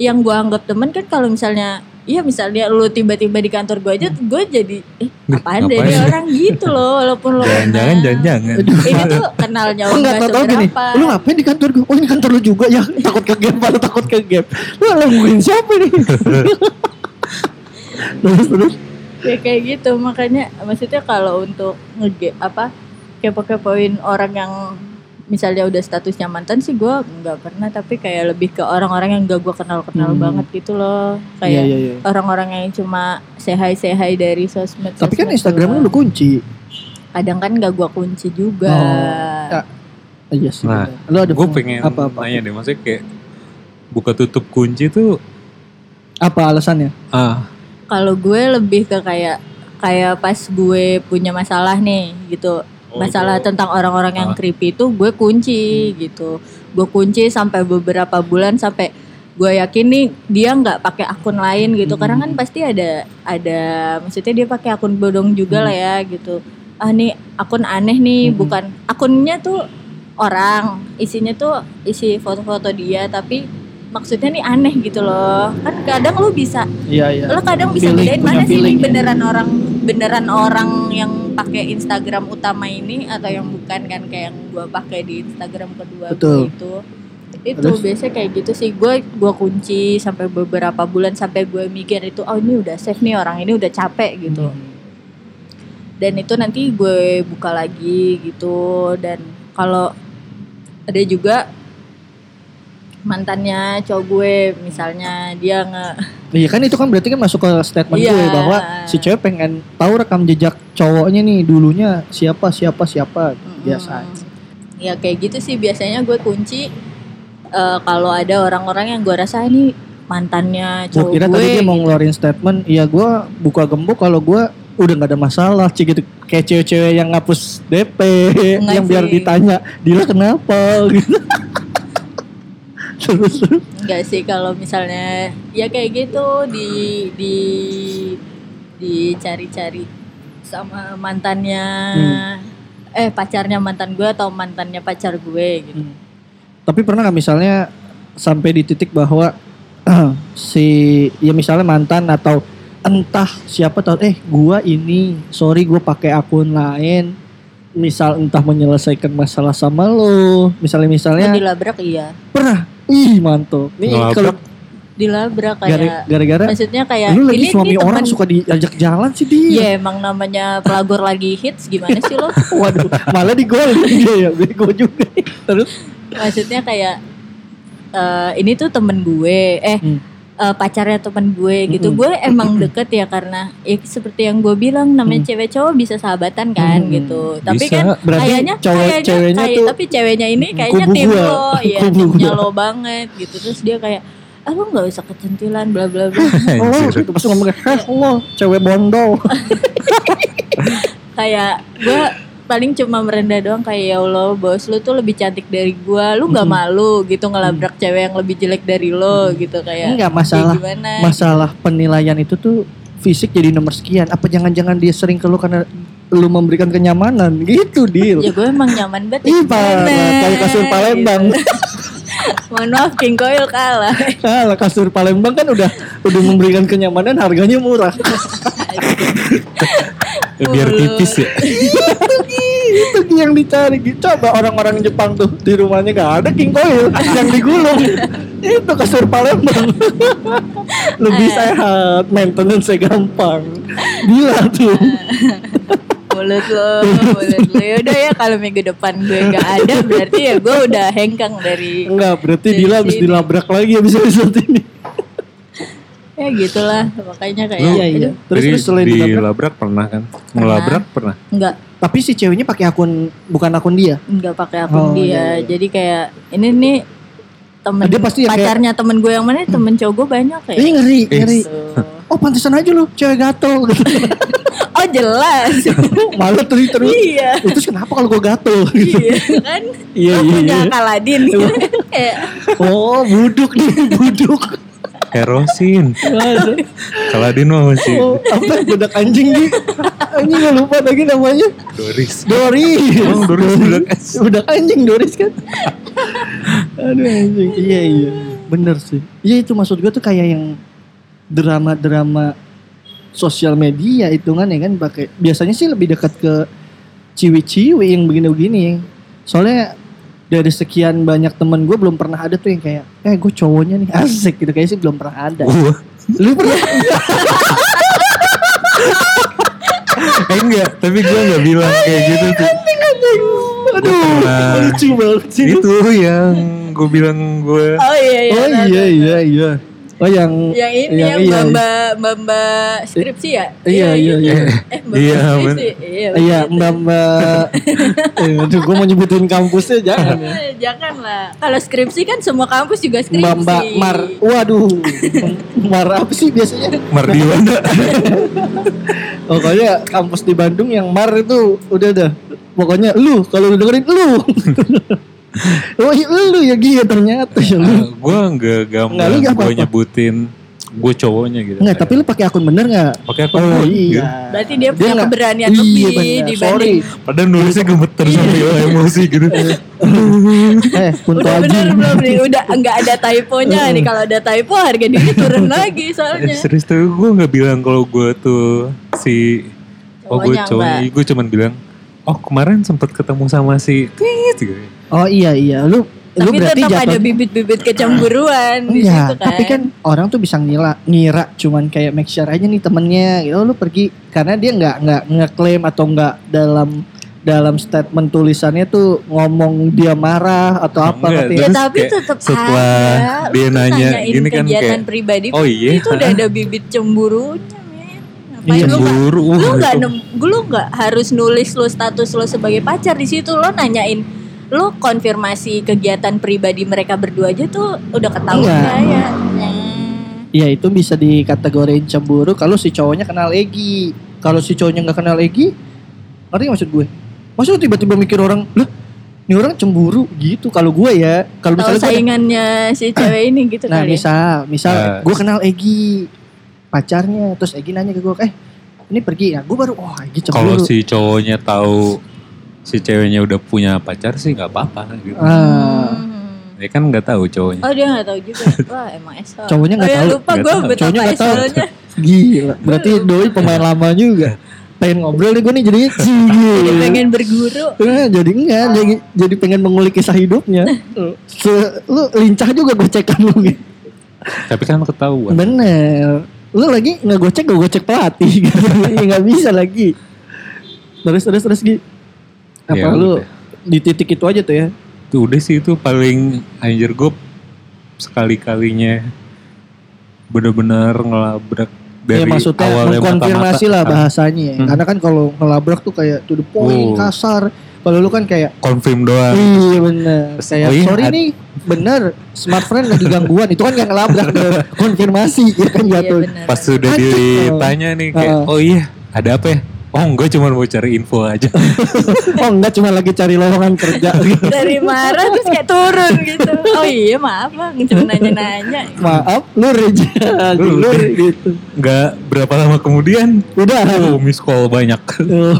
yang gue anggap temen kan kalau misalnya Iya misalnya lu tiba-tiba di kantor gue aja gue jadi eh apaan deh orang gitu loh walaupun lo Jangan-jangan, jangan-jangan. Ini tuh kenalnya Oh, enggak nggak tahu gini. Lu ngapain di kantor gue? Oh ini kantor lu juga ya. Takut ke gap, lu takut ke gap. Lu ngomongin siapa nih? terus terus. ya kayak gitu makanya maksudnya kalau untuk nge apa kepo-kepoin orang yang misalnya udah statusnya mantan sih gue nggak pernah tapi kayak lebih ke orang-orang yang gak gue kenal-kenal Hmm. banget gitu loh kayak iya iya. orang-orang yang cuma sehai sehai dari sosmed Tapi kan Instagram lu kunci. kadang kan gak gue kunci juga Oh. Ah, Iya sih. Nah. Lu ada Gue pengen apa apa? nanya deh, maksudnya kayak buka tutup kunci tuh Apa alasannya? ah kalau gue lebih ke kayak kayak pas gue punya masalah nih gitu Oh, masalah itu. tentang orang-orang yang Ah. creepy itu gue kunci gitu gue kunci sampai beberapa bulan sampai gue yakin nih dia nggak pakai akun lain gitu karena kan pasti ada ada maksudnya dia pakai akun bodong juga lah ya gitu ah nih akun aneh nih Hmm. bukan akunnya tuh orang isinya tuh isi foto-foto dia tapi maksudnya nih aneh gitu loh kan kadang lu bisa Iya iya. lo kadang bisa Feeling, bedain mana sih ya. beneran orang beneran orang yang pakai Instagram utama ini atau yang bukan kan kayak yang gue pakai di Instagram kedua Betul. itu itu Terus? biasanya kayak gitu sih gue gua kunci sampai beberapa bulan sampai gue mikir itu oh ini udah safe nih orang ini udah capek gitu Hmm. dan itu nanti gue buka lagi gitu dan kalau ada juga mantannya cowok gue misalnya dia nge Iya kan itu kan berarti kan masuk ke statement Iya. gue bahwa si cewek pengen tahu rekam jejak cowoknya nih dulunya siapa siapa siapa biasa. Mm-mm. Ya kayak gitu sih biasanya gue kunci eh, kalau ada orang-orang yang gue rasa ini mantannya Gue cowok kira gue. tadi dia mau gitu. ngeluarin statement, iya gue buka gembok kalau gue udah nggak ada masalah, cik gitu kayak cewek-cewek yang ngapus DP, Enggak yang biar sih. ditanya, Dila kenapa gitu. Terus terus. Enggak sih kalau misalnya ya kayak gitu di di dicari-cari sama mantannya eh pacarnya mantan gue atau mantannya pacar gue gitu. Hmm. Tapi pernah nggak misalnya sampai di titik bahwa si ya misalnya mantan atau entah siapa tahu eh gua ini sorry gua pakai akun lain misal entah menyelesaikan masalah sama lo misalnya Oh, misalnya dilabrak iya. pernah ih mantul. Nih kalau Dilabrak kayak gara-gara maksudnya kayak lu lagi ini suami ini orang temen- suka diajak jalan sih dia Iya emang namanya pelagor lagi hits gimana sih lo? waduh malah digolin dia ya bego juga. Terus? Maksudnya kayak eh, ini tuh temen gue, eh Hmm. Eh, pacarnya temen gue gitu. Mm-mm. Gue emang deket ya karena ya seperti yang gue bilang namanya cewek cowok bisa sahabatan kan Hmm. gitu. Tapi Bisa. kan Berarti kayaknya cowok- kayaknya ceweknya kayak- tuh tapi ceweknya ini kayaknya kubu tim gua. lo, ya timnya lo banget gitu. Terus dia kayak ah lu nggak usah kecentilan bla bla bla oh Anjir. itu pas ngomong heh lo cewek bondol kayak gue paling cuma merendah doang kayak ya Allah bos lu tuh lebih cantik dari gua lu nggak malu gitu ngelabrak cewek yang lebih jelek dari lo gitu kayak Enggak masalah. ya gimana? Masalah penilaian itu tuh fisik jadi nomor sekian. Apa jangan-jangan dia sering ke lu karena lu memberikan kenyamanan? Gitu deal ya gue emang nyaman banget Ih ya kayak kasur Palembang. gitu. mohon maaf King Coil kalah. Kalah kasur Palembang kan udah udah memberikan kenyamanan harganya murah. Eh, biar tipis ya. itu yang dicari. Coba orang-orang Jepang tuh di rumahnya gak ada king coil yang digulung. itu kasur Palembang. Lebih Eh. sehat, maintenance gampang. Gila tuh. mulut lo mulut lo yaudah ya kalau minggu depan gue nggak ada berarti ya gue udah hengkang dari Enggak, berarti Dari Dila habis dilabrak lagi habis episode ini. Ya gitulah makanya kayak Iya, iya. aduh, Terus terus selain di dilabrak, labrak pernah kan? Ngelabrak pernah. nggak tapi si ceweknya pakai akun bukan akun dia. nggak pakai akun Oh, dia iya, iya. jadi kayak ini nih temen Dia pasti yang kayak- pacarnya temen gue yang mana temen cowok gue banyak ya Ini ngeri, Eh, ngeri. Gitu. Oh pantesan aja lu cewek gatel gitu. oh jelas. Malah terus terus. iya. Itu kenapa kalau gue gatel? iya kan? Iya, Lo iya, punya iya. Kaladin. Kayak Oh, buduk nih, buduk. Erosin. Kaladin mah masih Oh, apa budak anjing nih? Anjing gak lupa lagi namanya. Doris. Doris. Emang Doris budak Budak anjing Doris kan. Aduh anjing. Iya iya. Bener sih. Iya itu maksud gue tuh kayak yang drama-drama sosial media hitungan ya kan pakai biasanya sih lebih dekat ke ciwi-ciwi yang begini-begini. Soalnya dari sekian banyak temen gue belum pernah ada tuh yang kayak eh gue cowoknya nih asik gitu kayak sih belum pernah ada. Wah, Lu pernah? eh enggak, tapi gue enggak bilang kayak gitu tuh. Aduh, lucu banget sih. Itu yang gue bilang gue Oh iya iya. Oh iya tahu. iya iya. Oh yang Yang ini yang yang iya, mbak mbak mbak skripsi ya? Iya iya iya. Eh mbak Iya, skripsi. Iya. Iya mbak mbak. Eh, Aduh gue mau nyebutin kampusnya jangan ya. Eh, Jangan lah. Kalau skripsi kan semua kampus juga skripsi. Mbak mbak Mar. Waduh. Mar apa sih biasanya? Mardiwana. Pokoknya kampus di Bandung yang Mar itu udah dah. Pokoknya lu kalau dengerin lu. oh iya lu ya gitu ternyata ya lu. gue enggak Enggak, lu gampang nggak gue nyebutin gue cowoknya gitu. Enggak, tapi lu pakai akun bener nggak? pakai aku Oh gitu. iya. Berarti dia punya nggak- keberanian Iya, lebih bener. dibanding Padahal nulisnya gemeter sambil emosi gitu. Eh, Kunto Udah Aji. bener belum nih? Udah nggak ada typonya nih. Kalau ada typo harga diri turun lagi Eh, soalnya. serius tuh gue nggak bilang kalau gue tuh si oh gue Cowoknya gue cuman bilang oh kemarin sempat ketemu sama si tit gitu. Oh iya iya, lu lu Tapi berarti tetap ada bibit-bibit kecemburuan di Iya, situ kan. tapi kan orang tuh bisa ngira, ngira cuman kayak make sure aja nih temennya gitu. Lu pergi karena dia nggak nggak ngeklaim atau nggak dalam dalam statement tulisannya tuh ngomong dia marah atau apa Enggak, Ya tapi kayak tetap setelah ada. Lu dia nanya gini kan kayak, pribadi "Oh iya?" itu udah ada bibit cemburunya Iya, lu nggak- Cemburu, lu nggak itu. nem- lu nggak harus nulis lu status lu sebagai pacar di situ lo nanyain lu konfirmasi kegiatan pribadi mereka berdua aja tuh udah ketahuan Iya. ya. Hmm. Ya itu bisa dikategoriin cemburu kalau si cowoknya kenal Egi. Kalau si cowoknya nggak kenal Egi, ngerti maksud gue? Maksud tiba-tiba mikir orang, lah, ini orang cemburu gitu. Kalau gue ya, kalau misalnya gue saingannya si cewek ini gitu Nah kali. ya. misal, misal Nah. gue kenal Egi pacarnya, terus Egi nanya ke gue, eh ini pergi ya, gue baru, oh Egi Kalau cemburu. si cowoknya tahu si ceweknya udah punya pacar sih nggak apa-apa gitu. Ah, Hmm. Ya kan nggak tahu cowoknya. Oh dia gak tahu juga. Wah emang esok. Cowoknya nggak oh, ya, tahu. lupa Nggak gue tahu. betapa Cowoknya nggak tahu. gila. Berarti doi pemain lama juga. Pengen ngobrol nih gue nih jadinya Jadi pengen berguru. Eh, jadi enggak, jadi, jadi pengen mengulik kisah hidupnya. Se- lu lincah juga gocekan lu gitu. Tapi kan ketahuan. Bener. Lu lagi nggak gocek, gue gocek pelatih. gitu. Ya, nggak bisa lagi. Terus terus terus Gi. Apa Ya, lu udah. di titik itu aja tuh ya? Tuh udah sih itu paling anjir gue sekali-kalinya bener-bener ngelabrak dari ya maksudnya awalnya mengkonfirmasi lah bahasanya ya. Hmm. Karena kan kalau ngelabrak tuh kayak to the point, Oh. kasar. Kalau lu kan kayak Confirm doang. Iya bener Kayak Oh iya, sorry ad- nih Bener Smart friend lagi gangguan Itu kan yang ngelabrak. Konfirmasi ya kan Iya jatuh benar. Pas sudah ditanya nih kayak, Heeh. oh iya ada apa ya? Oh enggak cuma mau cari info aja. Oh enggak cuma lagi cari lowongan kerja gitu. Dari marah terus kayak turun gitu. Oh iya maaf bang, cuma nanya-nanya. Maaf Lu reja Lu- Lu gitu Enggak berapa lama kemudian, Udah oh miss call banyak. Oh.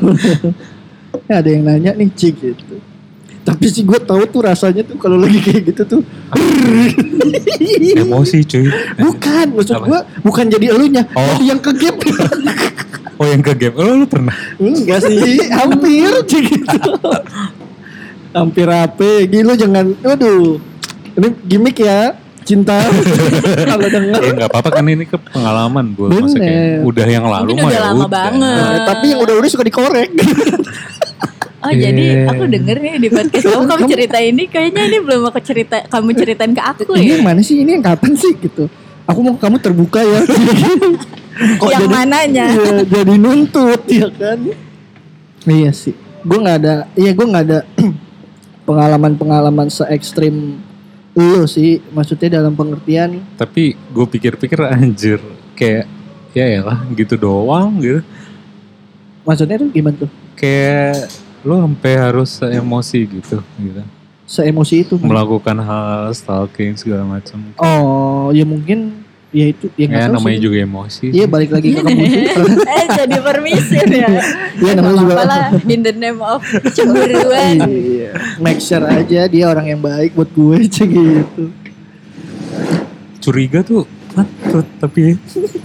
Ada yang nanya nih Cik gitu tapi sih gue tahu tuh rasanya tuh kalau lagi kayak gitu tuh Emosi cuy. bukan maksud gue bukan jadi elunya Oh. tapi yang ke gap Oh yang ke game, oh lu pernah? Enggak sih, hampir gitu. hampir apa? Gila jangan, waduh. Ini gimmick ya, cinta. Kalau denger. Ya nggak apa-apa kan ini ke pengalaman gue maksudnya. Udah yang lalu mah udah ya lama banget. Nah, tapi yang udah-udah suka dikorek. Oh jadi Iya. aku denger nih di podcast kamu kamu cerita ini kayaknya ini belum aku cerita kamu ceritain ke aku ini ya. yang mana sih? Ini yang kapan sih gitu? Aku mau kamu terbuka ya. Yang mananya? Iya, jadi nuntut ya kan? Iya sih. Gue nggak ada, iya gue nggak ada pengalaman-pengalaman se ekstrim lu sih. Maksudnya dalam pengertian Tapi gue pikir-pikir anjir kayak ya lah gitu doang gitu. Maksudnya tuh gimana tuh? kayak lu sampai harus emosi gitu gitu Seemosi itu. kan? melakukan hal stalking segala macam Oh, ya mungkin ya itu ya ya tahu namanya sih. juga emosi Iya balik lagi ke kamu eh jadi permisif ya. Iya namanya juga. Apalah in the name of cemburuan. Iya. Make sure aja dia orang yang baik buat gue cek gitu. curiga tuh patut tapi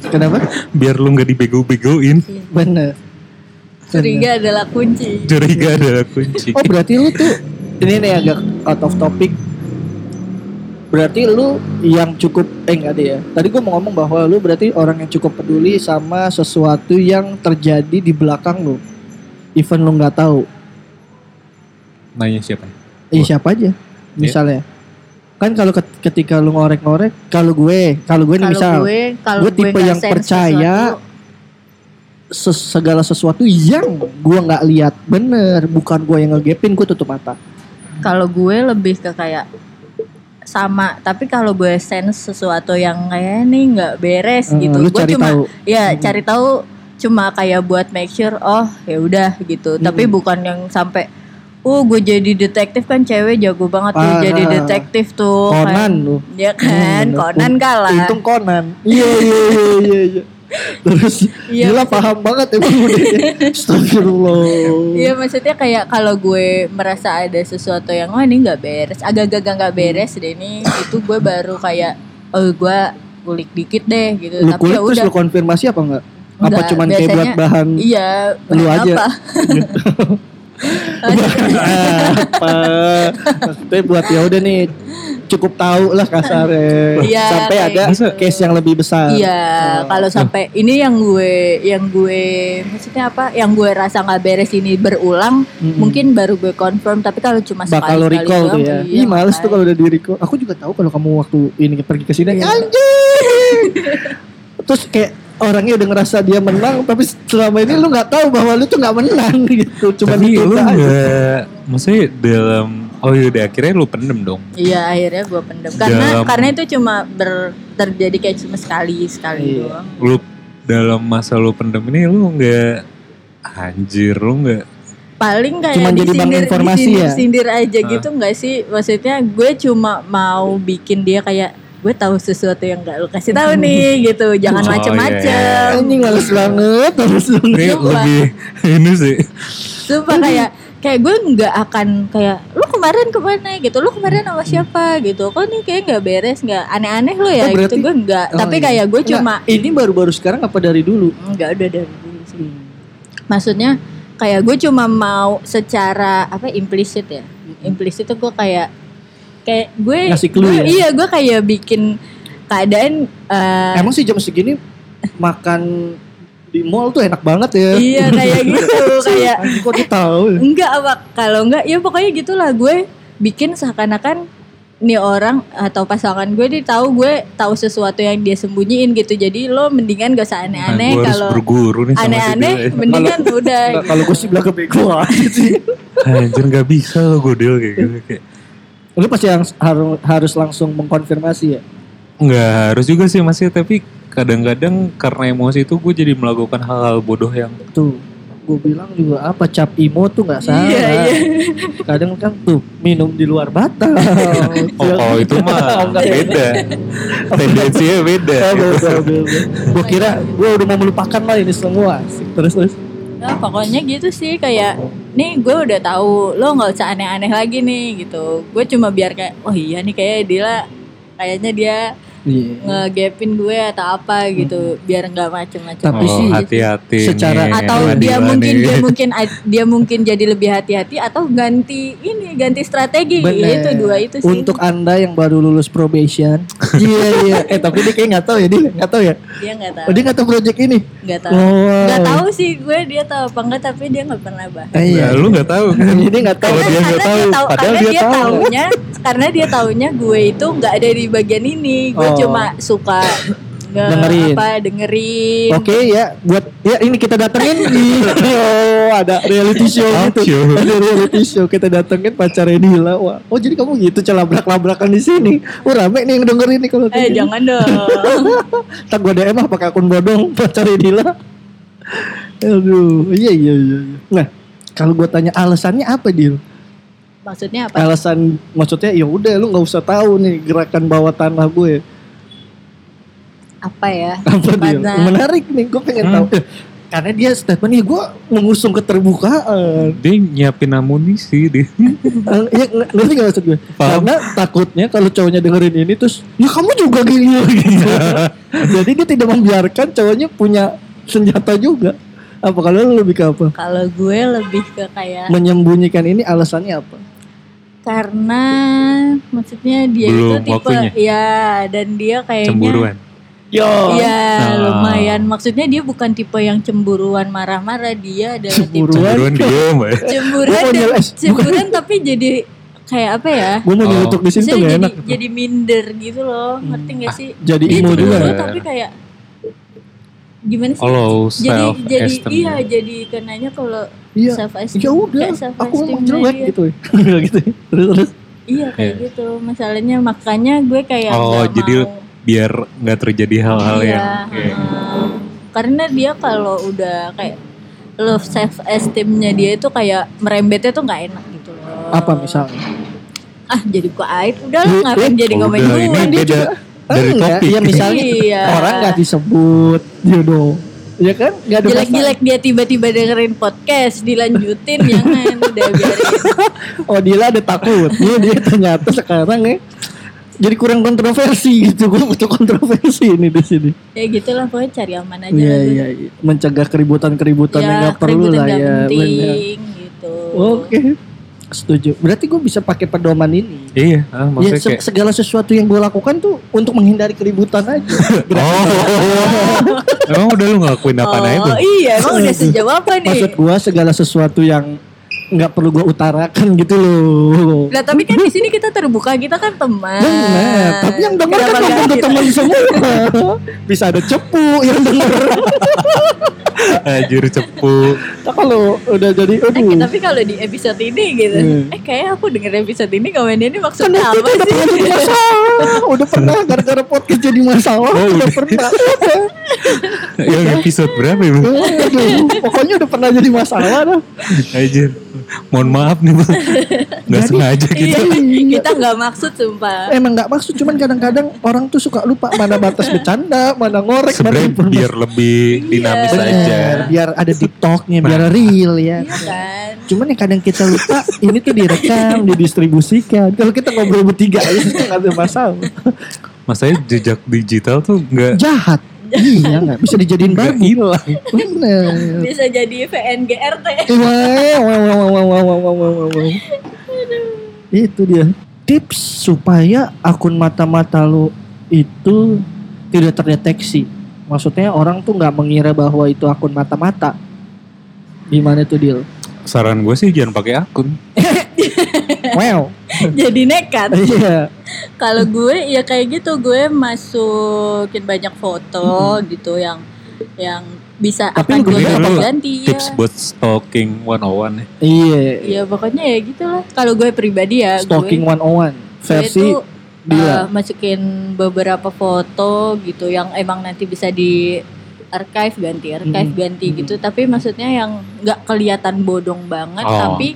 Kenapa? biar lu nggak dibego-begoin Bener. Curiga adalah kunci. curiga adalah kunci Oh berarti lu tuh ini nih agak out of topic. Berarti lu yang cukup eh enggak deh ya. Tadi gue mau ngomong bahwa lu berarti orang yang cukup peduli sama sesuatu yang terjadi di belakang lu. Even lu nggak tahu. nanya siapa Iya siapa aja. Misalnya. Kan kalau ket- ketika lu ngorek-ngorek, kalau gue, kalau gue nih misal, gue, gue gue tipe yang percaya sesuatu, ses- segala sesuatu yang gue nggak lihat bener, bukan gue yang ngegepin, gue tutup mata. kalau gue lebih ke kayak sama tapi kalau gue sense sesuatu yang kayak nih nggak beres Eh, gitu gue cuma tahu. ya cari tahu cuma kayak buat make sure oh ya udah gitu tapi Mm-mm. bukan yang sampai uh gue jadi detektif kan cewek jago banget tuh Parah. jadi detektif tuh Conan kan. lu. ya kan Hmm, Conan kalah Untung Conan. Iya iya iya iya. Terus Iya, gila maksud- paham banget emang udah. Astagfirullah. Iya maksudnya kayak kalau gue merasa ada sesuatu yang wah ini nggak beres, agak-agak nggak beres deh ini, itu gue baru kayak oh gue kulik dikit deh gitu. Lu Tapi kulik ya terus udah. lu konfirmasi apa enggak? Apa Enggak, cuman kayak buat biasanya- bahan Iya, Lu bahan aja. apa? apa? Maksudnya buat ya udah nih cukup tahu lah kasarnya. Iya, Sampai ada gitu. case yang lebih besar. Iya, Oh. kalau sampai ini yang gue, yang gue, maksudnya apa? Yang gue rasa nggak beres ini berulang, Mm-mm. mungkin baru gue confirm. Tapi kalau cuma sekali bakal lo recall tuh ya. iya, Ih males tuh kalau udah di recall. Aku juga tahu kalau kamu waktu ini pergi ke sini Iya. anjing. Terus kayak orangnya udah ngerasa dia menang tapi selama ini lu nggak tahu bahwa lu tuh nggak menang gitu. Cuma tapi lu nggak maksudnya dalam oh yaudah akhirnya lu pendem dong Iya akhirnya gue pendem karena Dalam- karena itu cuma ber, terjadi kayak cuma sekali sekali Iya. doang. lu dalam masa lu pendem ini lu nggak anjir lu nggak Paling kayak Cuman jadi bank informasi disindir, ya? sindir aja Ah. gitu nggak sih? Maksudnya gue cuma mau bikin dia kayak gue tahu sesuatu yang gak lu kasih tahu nih gitu. Jangan Oh, macem-macem. Anjing males banget, males banget. ini Sumpah. lebih ini sih. Sumpah kayak kayak gue nggak akan kayak lu kemarin ke mana? gitu. Lu kemarin sama siapa? gitu. Kok nih kayak nggak beres nggak aneh-aneh lu ya? Oh, berarti- gitu. Gue nggak. Oh, tapi iya. kayak gue Enggak, cuma ini baru-baru sekarang apa dari dulu? nggak udah dari dulu sih. Maksudnya kayak gue cuma mau secara apa implisit ya. Implisit tuh gue kayak kayak gue Ngasih clue gue- ya? iya gue kayak bikin keadaan eh, Emang sih jam segini makan di mall tuh enak banget ya. iya kayak gitu kayak kok dia tahu ya? enggak apa kalau enggak ya pokoknya gitulah gue bikin seakan-akan nih orang atau pasangan gue dia tahu gue tahu sesuatu yang dia sembunyiin gitu jadi lo mendingan gak usah nah, aneh-aneh gue harus kalau berguru nih sama si aneh-aneh Dila. mendingan udah Nggak, kalau gue sih bilang ke bego aja sih. anjir nggak bisa lo godel kayak gitu kayak Lu pasti yang harus harus langsung mengkonfirmasi ya. nggak harus juga sih masih tapi kadang-kadang karena emosi itu gue jadi melakukan hal-hal bodoh yang Tuh, gue bilang juga apa cap imo tuh nggak salah. Iya, iya. Kadang kan tuh minum di luar batal. oh kalau itu mah Oh, enggak. beda tendensinya beda gitu. gue kira gue udah mau melupakan lah ini semua. Terus terus. Nah, pokoknya gitu sih kayak nih gue udah tahu lo nggak usah aneh-aneh lagi nih gitu. Gue cuma biar kayak oh iya nih kayak dia kayaknya dia Iya. ngegapin gue atau apa gitu biar nggak macem-macem Tapi oh, sih, hati-hati secara- nih, atau dia mungkin nih. dia mungkin dia mungkin jadi lebih hati-hati atau ganti ini ganti strategi Bener. itu dua itu sih Untuk anda yang baru lulus probation, iya iya. Eh tapi dia kayak nggak tahu ya dia nggak tahu ya. dia nggak tahu Oh, dia nggak tahu project ini. nggak tahu Wow. nggak tahu sih gue dia tahu apa enggak tapi dia nggak pernah bahas Eh, iya. Nah, lu nggak tahu kan Ini nggak tahu. Kalau dia nggak karena tahu, tahu padahal karena dia dia, tahu. taunya karena dia taunya gue itu nggak ada di bagian ini gue Oh. Cuma suka nge- Dengerin. apa dengerin Oke ya, buat ya ini kita datengin di oh, ada reality show gitu. show. Ada reality show kita datengin pacarnya Dila. Wah, oh jadi kamu gitu celabrak-labrakan di sini. Oh rame nih yang dengerin nih kalau eh jangan dong Tak gue DM ah pakai akun bodong pacarnya Dila. Aduh, iya iya iya. iya. Nah, kalau gue tanya alasannya apa Dil? Maksudnya apa? Alasan maksudnya ya udah lu nggak usah tahu nih gerakan bawah tanah gue. Apa ya? Apa? Karena- Menarik nih, gue pengen Hmm. tahu. Karena dia statement nih gue mengusung keterbukaan. Dia nyiapin amunisi dia. Iya ng- ngerti gak maksud gue? Paham. Karena takutnya kalau cowoknya dengerin ini terus ya kamu juga gini gitu. Jadi dia tidak membiarkan cowoknya punya senjata juga. Apa kalau lu lebih ke apa? Kalau gue lebih ke kayak Menyembunyikan ini alasannya apa? karena maksudnya dia Belum itu tipe waktunya. ya dan dia kayaknya Cemburuan. Yo. Iya Ah. lumayan maksudnya dia bukan tipe yang cemburuan marah-marah dia adalah tipe Cemburuan. Cemburuan dia mbak. cemburuan dan nyeles. cemburuan tapi jadi kayak apa ya Gue mau Oh. nyeletuk di sini tuh gak jadi, enak. jadi minder gitu loh ngerti gak sih Jadi imo juga. ya? tapi kayak gimana sih Oh, jadi self jadi iya jadi kenanya kalau Iya. self esteem Ya udah, kayak self aku emang jelek gitu. gitu. Terus terus. iya kayak Iya. gitu masalahnya makanya gue kayak Oh, jadi mau Biar nggak terjadi hal-hal Iya, yang. kayak- heeh. karena dia kalau udah kayak love self esteemnya dia itu kayak merembetnya tuh nggak enak gitu loh. Apa misalnya? Ah jadi gue aib udah lah ngapain jadi ngomongin gue. ini dia beda juga- dari Enggak, topik. Ya misalnya Iya. orang gak disebut jodoh. Ya kan? Gak ada Jelek-jelek dia tiba-tiba dengerin podcast dilanjutin jangan udah biarin. Oh Dila ada takut. Dia dia ternyata sekarang ya jadi kurang kontroversi gitu. Gue butuh kontroversi ini di sini. Ya gitulah pokoknya cari aman aja. Iya lah gue. iya. iya. Mencegah keributan-keributan yang Ya gak perlu keributan lah nggak ya. Penting gitu. Oke. Setuju. Berarti gue bisa pakai pedoman ini. Iya, ah, Ya, maksudnya se- kayak. segala sesuatu yang gue lakukan tuh untuk menghindari keributan aja. Oh, emang udah lu ngelakuin apa itu? Oh iya emang udah sejauh apa nih? Maksud gue segala sesuatu yang nggak perlu gue utarakan gitu loh. Lah tapi kan di sini kita terbuka, kita kan teman. Benar, tapi yang denger kan Kenapa tentu kita- teman semua. Bisa ada cepu yang denger. Anjir cepu. Nah, kalau udah jadi Eh, aduh. tapi kalau di episode ini gitu, Hmm. eh kayak aku denger episode ini komen ini Kan maksudnya itu apa udah sih? pernah jadi masalah. Udah pernah gara-gara podcast jadi masalah. Oh, udah udah. pernah. Udah. Yang episode berapa ya? Aduh, pokoknya udah pernah jadi masalah dah. Anjir. Mohon maaf nih bang. Gak sengaja Iya, gitu. kita nggak maksud sumpah. Emang nggak maksud, cuman kadang-kadang orang tuh suka lupa mana batas bercanda, mana ngorek, mana Sebenarnya biar lebih dinamis Iya. aja. Biar ada deep talknya, biar real ya. Iya kan? Cuman yang kadang kita lupa ini tuh direkam, didistribusikan. Kalau kita ngobrol bertiga aja itu nggak ada masalah. Masanya jejak digital tuh nggak Jahat. Iya nggak bisa dijadiin babu. Bener. Bisa jadi VNGRT. Wow, wow, wow, wow, wow, wow, wow, wow. Itu dia tips supaya akun mata-mata lo itu tidak terdeteksi. Maksudnya orang tuh nggak mengira bahwa itu akun mata-mata. Gimana tuh deal? Saran gue sih jangan pakai akun. wow. jadi nekat. Iya. Kalau gue ya kayak gitu, gue masukin banyak foto gitu yang yang bisa Tapi akan gue ganti ya. Tips buat stalking 101 ya. Iya. Ya pokoknya ya gitulah. Kalau gue pribadi ya, Stalking gue, 101 gue versi tuh Dila. uh, masukin beberapa foto gitu yang emang nanti bisa di archive ganti archive Mm, ganti mm. gitu tapi maksudnya yang nggak kelihatan bodong banget Oh. tapi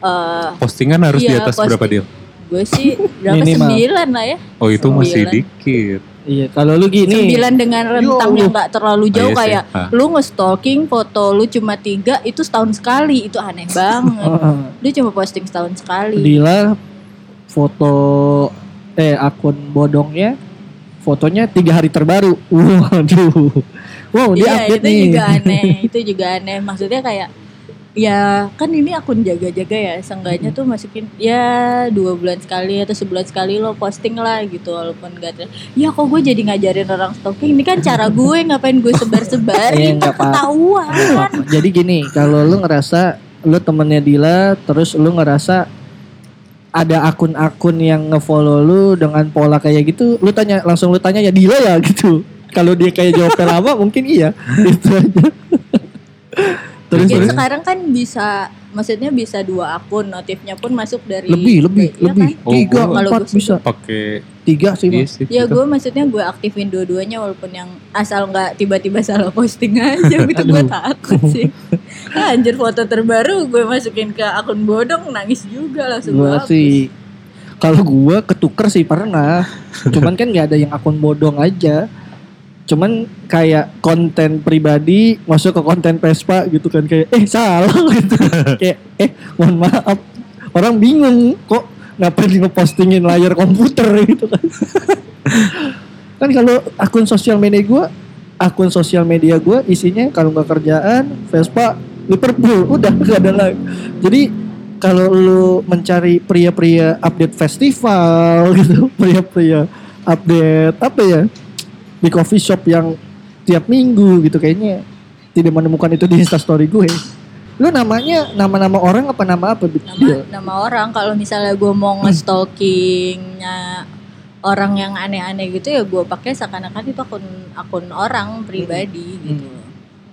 uh, Postingan harus di Iya, atas posting. berapa deal? gue sih berapa Minimal. sembilan lah ya Oh itu masih Sembilan. dikit. Iya, kalau lu gini. sembilan dengan rentang yang nggak terlalu jauh iya sih. kayak Ah. lu nge-stalking foto lu cuma tiga itu setahun sekali itu aneh banget Heeh. lu cuma posting setahun sekali Dila foto eh akun bodongnya fotonya tiga hari terbaru. Waduh. Wow, dia iya update itu nih. juga aneh itu juga aneh maksudnya kayak ya kan ini akun jaga-jaga ya seenggaknya tuh masukin ya dua bulan sekali atau sebulan sekali lo posting lah gitu walaupun gak ter- ya kok gue jadi ngajarin orang stalking ini kan cara gue ngapain gue kan apa-apa. ketahuan Jadi gini, kalau lu ngerasa lu temennya Dila terus lu ngerasa ada akun-akun yang ngefollow lu dengan pola kayak gitu, lu tanya langsung lu tanya ya Dila ya gitu. Kalau dia kayak jawabnya lama mungkin iya. Itu aja. Terus Mungkin terus sekarang kan bisa maksudnya bisa dua akun notifnya pun masuk dari lebih lebih Iya lebih kan? Oh, tiga gua- Kalau empat bisa Pakai tiga sih iya Mas. Ya gitu. gue maksudnya gue aktifin dua-duanya walaupun yang asal nggak tiba-tiba salah posting aja gitu gue takut sih. Ah, Anjir foto terbaru gue masukin ke akun bodong nangis juga langsung gue sih kalau gua ketuker sih pernah. Cuman kan nggak ada yang akun bodong aja. Cuman kayak konten pribadi masuk ke konten Vespa gitu kan kayak eh salah gitu. kayak eh mohon maaf. Orang bingung kok ngapain ngepostingin layar komputer gitu kan. kan kalau akun sosial media gua akun sosial media gua isinya kalau nggak kerjaan Vespa Liverpool udah gak ada lagi. Jadi kalau lu mencari pria-pria update festival gitu, pria-pria update apa ya di coffee shop yang tiap minggu gitu kayaknya tidak menemukan itu di instastory gue. Lu namanya nama-nama orang apa nama apa? Nama nama orang kalau misalnya gue mau nge-stalkingnya orang yang aneh-aneh gitu ya gue pakai seakan-akan itu akun akun orang pribadi gitu.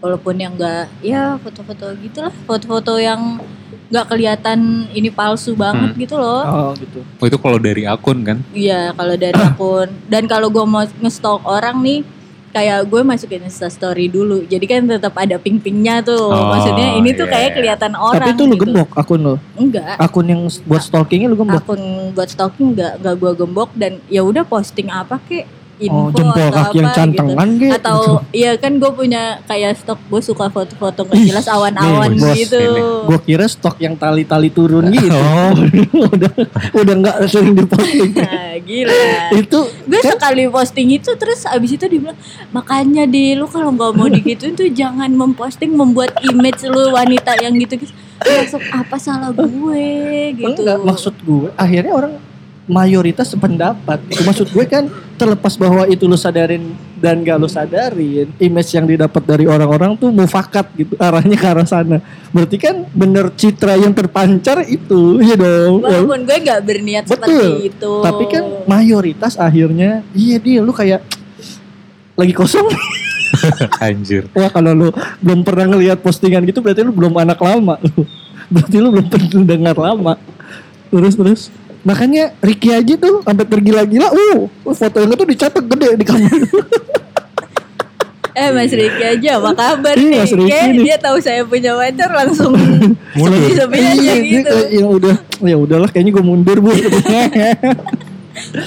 Walaupun yang enggak ya foto-foto gitulah foto-foto yang nggak kelihatan ini palsu banget Hmm. gitu loh Oh gitu. Oh, itu kalau dari akun kan? iya kalau dari akun dan kalau gue mau nge-stalk orang nih kayak gue masukin Insta story dulu jadi kan tetap ada ping-pingnya tuh Oh, maksudnya ini tuh iya, kayak kelihatan orang Tapi itu lu gitu. gembok akun lo. enggak Akun yang buat stalkingnya lu gembok. akun buat stalking nggak nggak gue gembok dan ya udah posting apa kek Oh info jempol atau kaki yang apa cantengan gitu. gitu. atau iya kan gue punya kayak stok gue suka foto-foto nggak Ih, jelas awan-awan gitu. Gue kira stok yang tali-tali turun gitu. Oh. udah udah nggak sering diposting. nah, gila itu gue sekali posting itu terus abis itu dibilang makanya di lu kalau nggak mau digituin tuh jangan memposting membuat image lu wanita yang gitu gitu langsung apa salah gue gitu Enggak, maksud gue akhirnya orang mayoritas sependapat. Itu maksud gue kan terlepas bahwa itu lu sadarin dan gak lu sadarin, image yang didapat dari orang-orang tuh mufakat gitu arahnya ke arah sana. Berarti kan bener citra yang terpancar itu, iya dong. walaupun gue nggak berniat Betul. seperti itu Tapi kan mayoritas akhirnya iya dia lu kayak lagi kosong. Anjir. Wah kalau lu belum pernah ngelihat postingan gitu berarti lu belum anak lama lu. Berarti lu belum pernah dengar lama. Terus terus. Makanya Ricky aja tuh sampai tergila-gila, uh, foto yang itu dicatat gede di kamar. Eh Mas Riki aja apa kabar Iya, nih? Mas Riki Kayak nih. dia tahu saya punya pacar langsung Mundur. sepi-sepi aja Iya, gitu. yang udah ya udahlah kayaknya gue mundur bu.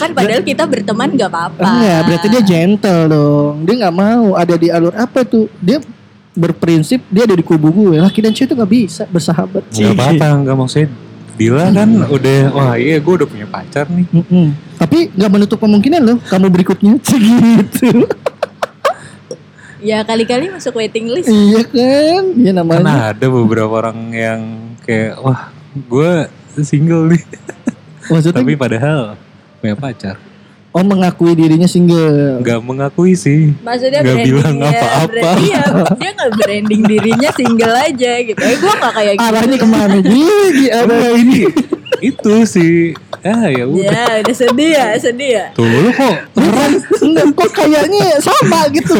Kan padahal kita berteman gak apa-apa. Enggak, berarti dia gentle dong. Dia nggak mau ada di alur apa tuh? Dia berprinsip dia ada di kubu gue. Laki dan cewek itu nggak bisa bersahabat. Gak apa-apa, gak maksudnya Dila kan udah, wah iya gue udah punya pacar nih. Mm-mm. Tapi nggak menutup kemungkinan loh kamu berikutnya gitu. Ya kali-kali masuk waiting list. iya kan? Iya Kan namanya. ada beberapa orang yang kayak, wah gue single nih. Maksudnya Tapi padahal punya pacar. Oh mengakui dirinya single. Gak mengakui sih. Maksudnya branding bilang ya, apa-apa. Iya, dia gak branding dirinya single aja gitu. Eh gue gak kayak gitu. Arahnya ke mana? Gigi arah ini. itu sih. Ah ya udah. Ya udah sedih ya, sedih ya. Tuh lu kok Enggak kok kayaknya sama gitu.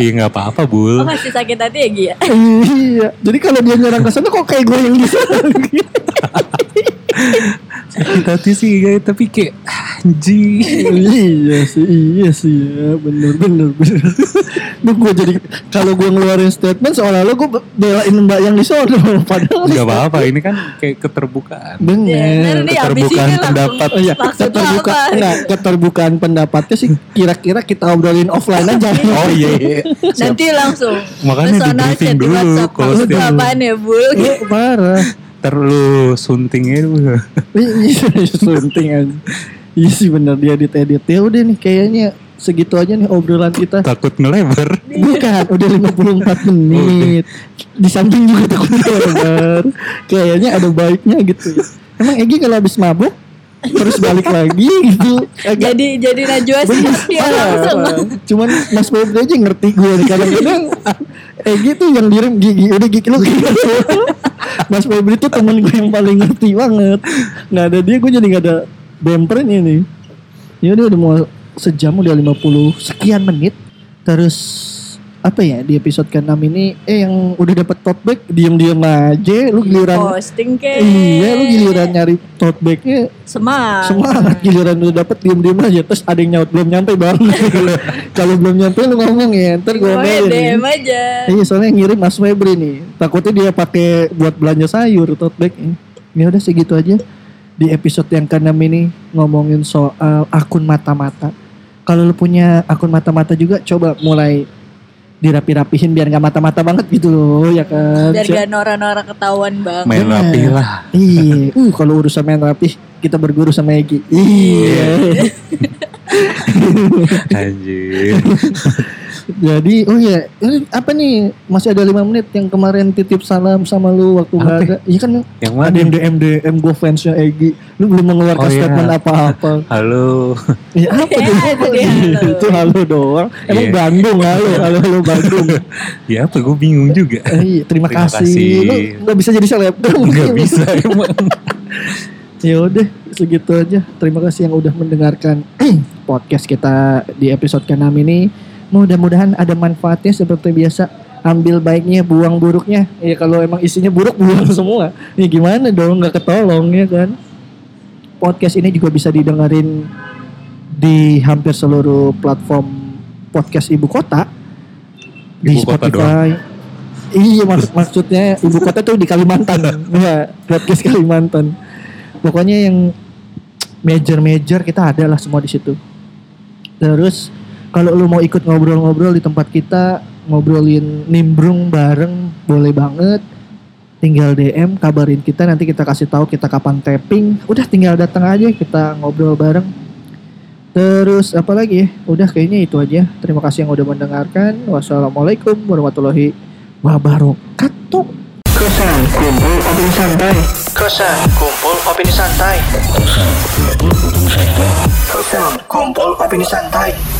Iya nggak apa-apa Oh bul. masih sakit hati ya Gi ya? iya. Jadi kalau dia nyerang ke sana kok kayak gue yang di sana. Sakit hati sih guys, tapi kayak anjing. iya sih, iya sih ya, bener bener bener. Duh gue jadi kalau gue ngeluarin statement seolah-olah gue belain mbak yang di sono, padahal Gak apa-apa, ini kan kayak keterbukaan. Ya, bener. abis keterbukaan pendapat. Oh iya, keterbuka, enggak, keterbukaan pendapatnya sih kira-kira kita obrolin offline aja. Oh iya, iya. Nanti langsung Makanya di briefing dulu WhatsApp. kalau setiap apaan ya Bul? Oh, parah. Ntar lu suntingnya itu. Iya, sunting aja. Iya sih bener dia edit Ya udah nih kayaknya segitu aja nih obrolan kita. takut ngelebar. Bukan, udah 54 menit. Di samping juga takut lebar. Kayaknya ada baiknya gitu. Emang Egi kalau habis mabuk terus balik lagi gitu. Agak Jadi jadi Najwa sih Parah, langsung. parah. Cuman Mas Febri aja ngerti gue kadang-kadang Egi tuh yang direm gigi udah gigi lu gitu. Mas Febri tuh temen gue yang paling ngerti banget. Nggak ada dia gue jadi nggak ada bempernya nih. Ya udah udah mau sejam udah 50 sekian menit. Terus apa ya di episode ke-6 ini eh yang udah dapet tote bag diem-diem aja lu giliran Posting ke. iya lu giliran nyari tote bagnya Semangat. semangat giliran udah dapet diem-diem aja terus ada yang nyaut belum nyampe bang kalau belum nyampe lu ngomong ya ntar gue Pokoknya DM aja. Iya soalnya yang ngirim Mas Febri nih takutnya dia pakai buat belanja sayur tote bag ini ya udah segitu aja di episode yang ke-6 ini ngomongin soal akun mata-mata kalau lu punya akun mata-mata juga coba mulai dirapi-rapihin biar nggak mata-mata banget gitu loh ya kan Biar gak nora-nora ketahuan bang. Main rapi lah. Iya, uh kalau urusan main rapi kita berguru sama Egi. Iya. Anjir. Jadi, oh iya, ini apa nih? Masih ada lima menit yang kemarin titip salam sama lu waktu nggak Apa? ada. Iya kan Yang mana? yang DM DM gue fansnya Egi. Lu belum mengeluarkan Oh, iya. statement apa-apa. Halo. Iya apa Ya, tuh? Itu halo doang. Emang Iya. Bandung halo, halo halo Bandung. ya apa gue bingung juga. Eh, iya, terima, Terima kasih. kasih. Lu nggak bisa jadi selebgram. Gak bisa emang. Ya udah segitu aja. Terima kasih yang udah mendengarkan podcast kita di episode ke-6 ini. Mudah-mudahan ada manfaatnya seperti biasa. Ambil baiknya, buang buruknya. Ya kalau emang isinya buruk buang semua. Ya gimana dong nggak ketolong ya kan. Podcast ini juga bisa didengerin di hampir seluruh platform podcast ibu kota. Di Ibu kota Spotify. Iya maksud maksudnya ibu kota tuh di Kalimantan. ya, podcast Kalimantan. Pokoknya yang major-major kita ada lah semua di situ. Terus kalau lu mau ikut ngobrol-ngobrol di tempat kita, ngobrolin nimbrung bareng, boleh banget. Tinggal DM, kabarin kita nanti kita kasih tahu kita kapan tapping. Udah tinggal datang aja kita ngobrol bareng. Terus apa lagi ya? Udah kayaknya itu aja. Terima kasih yang udah mendengarkan. Wassalamualaikum warahmatullahi wabarakatuh. Kosan kumpul opini santai. Kosan kumpul opini santai. Kosan kumpul opini santai.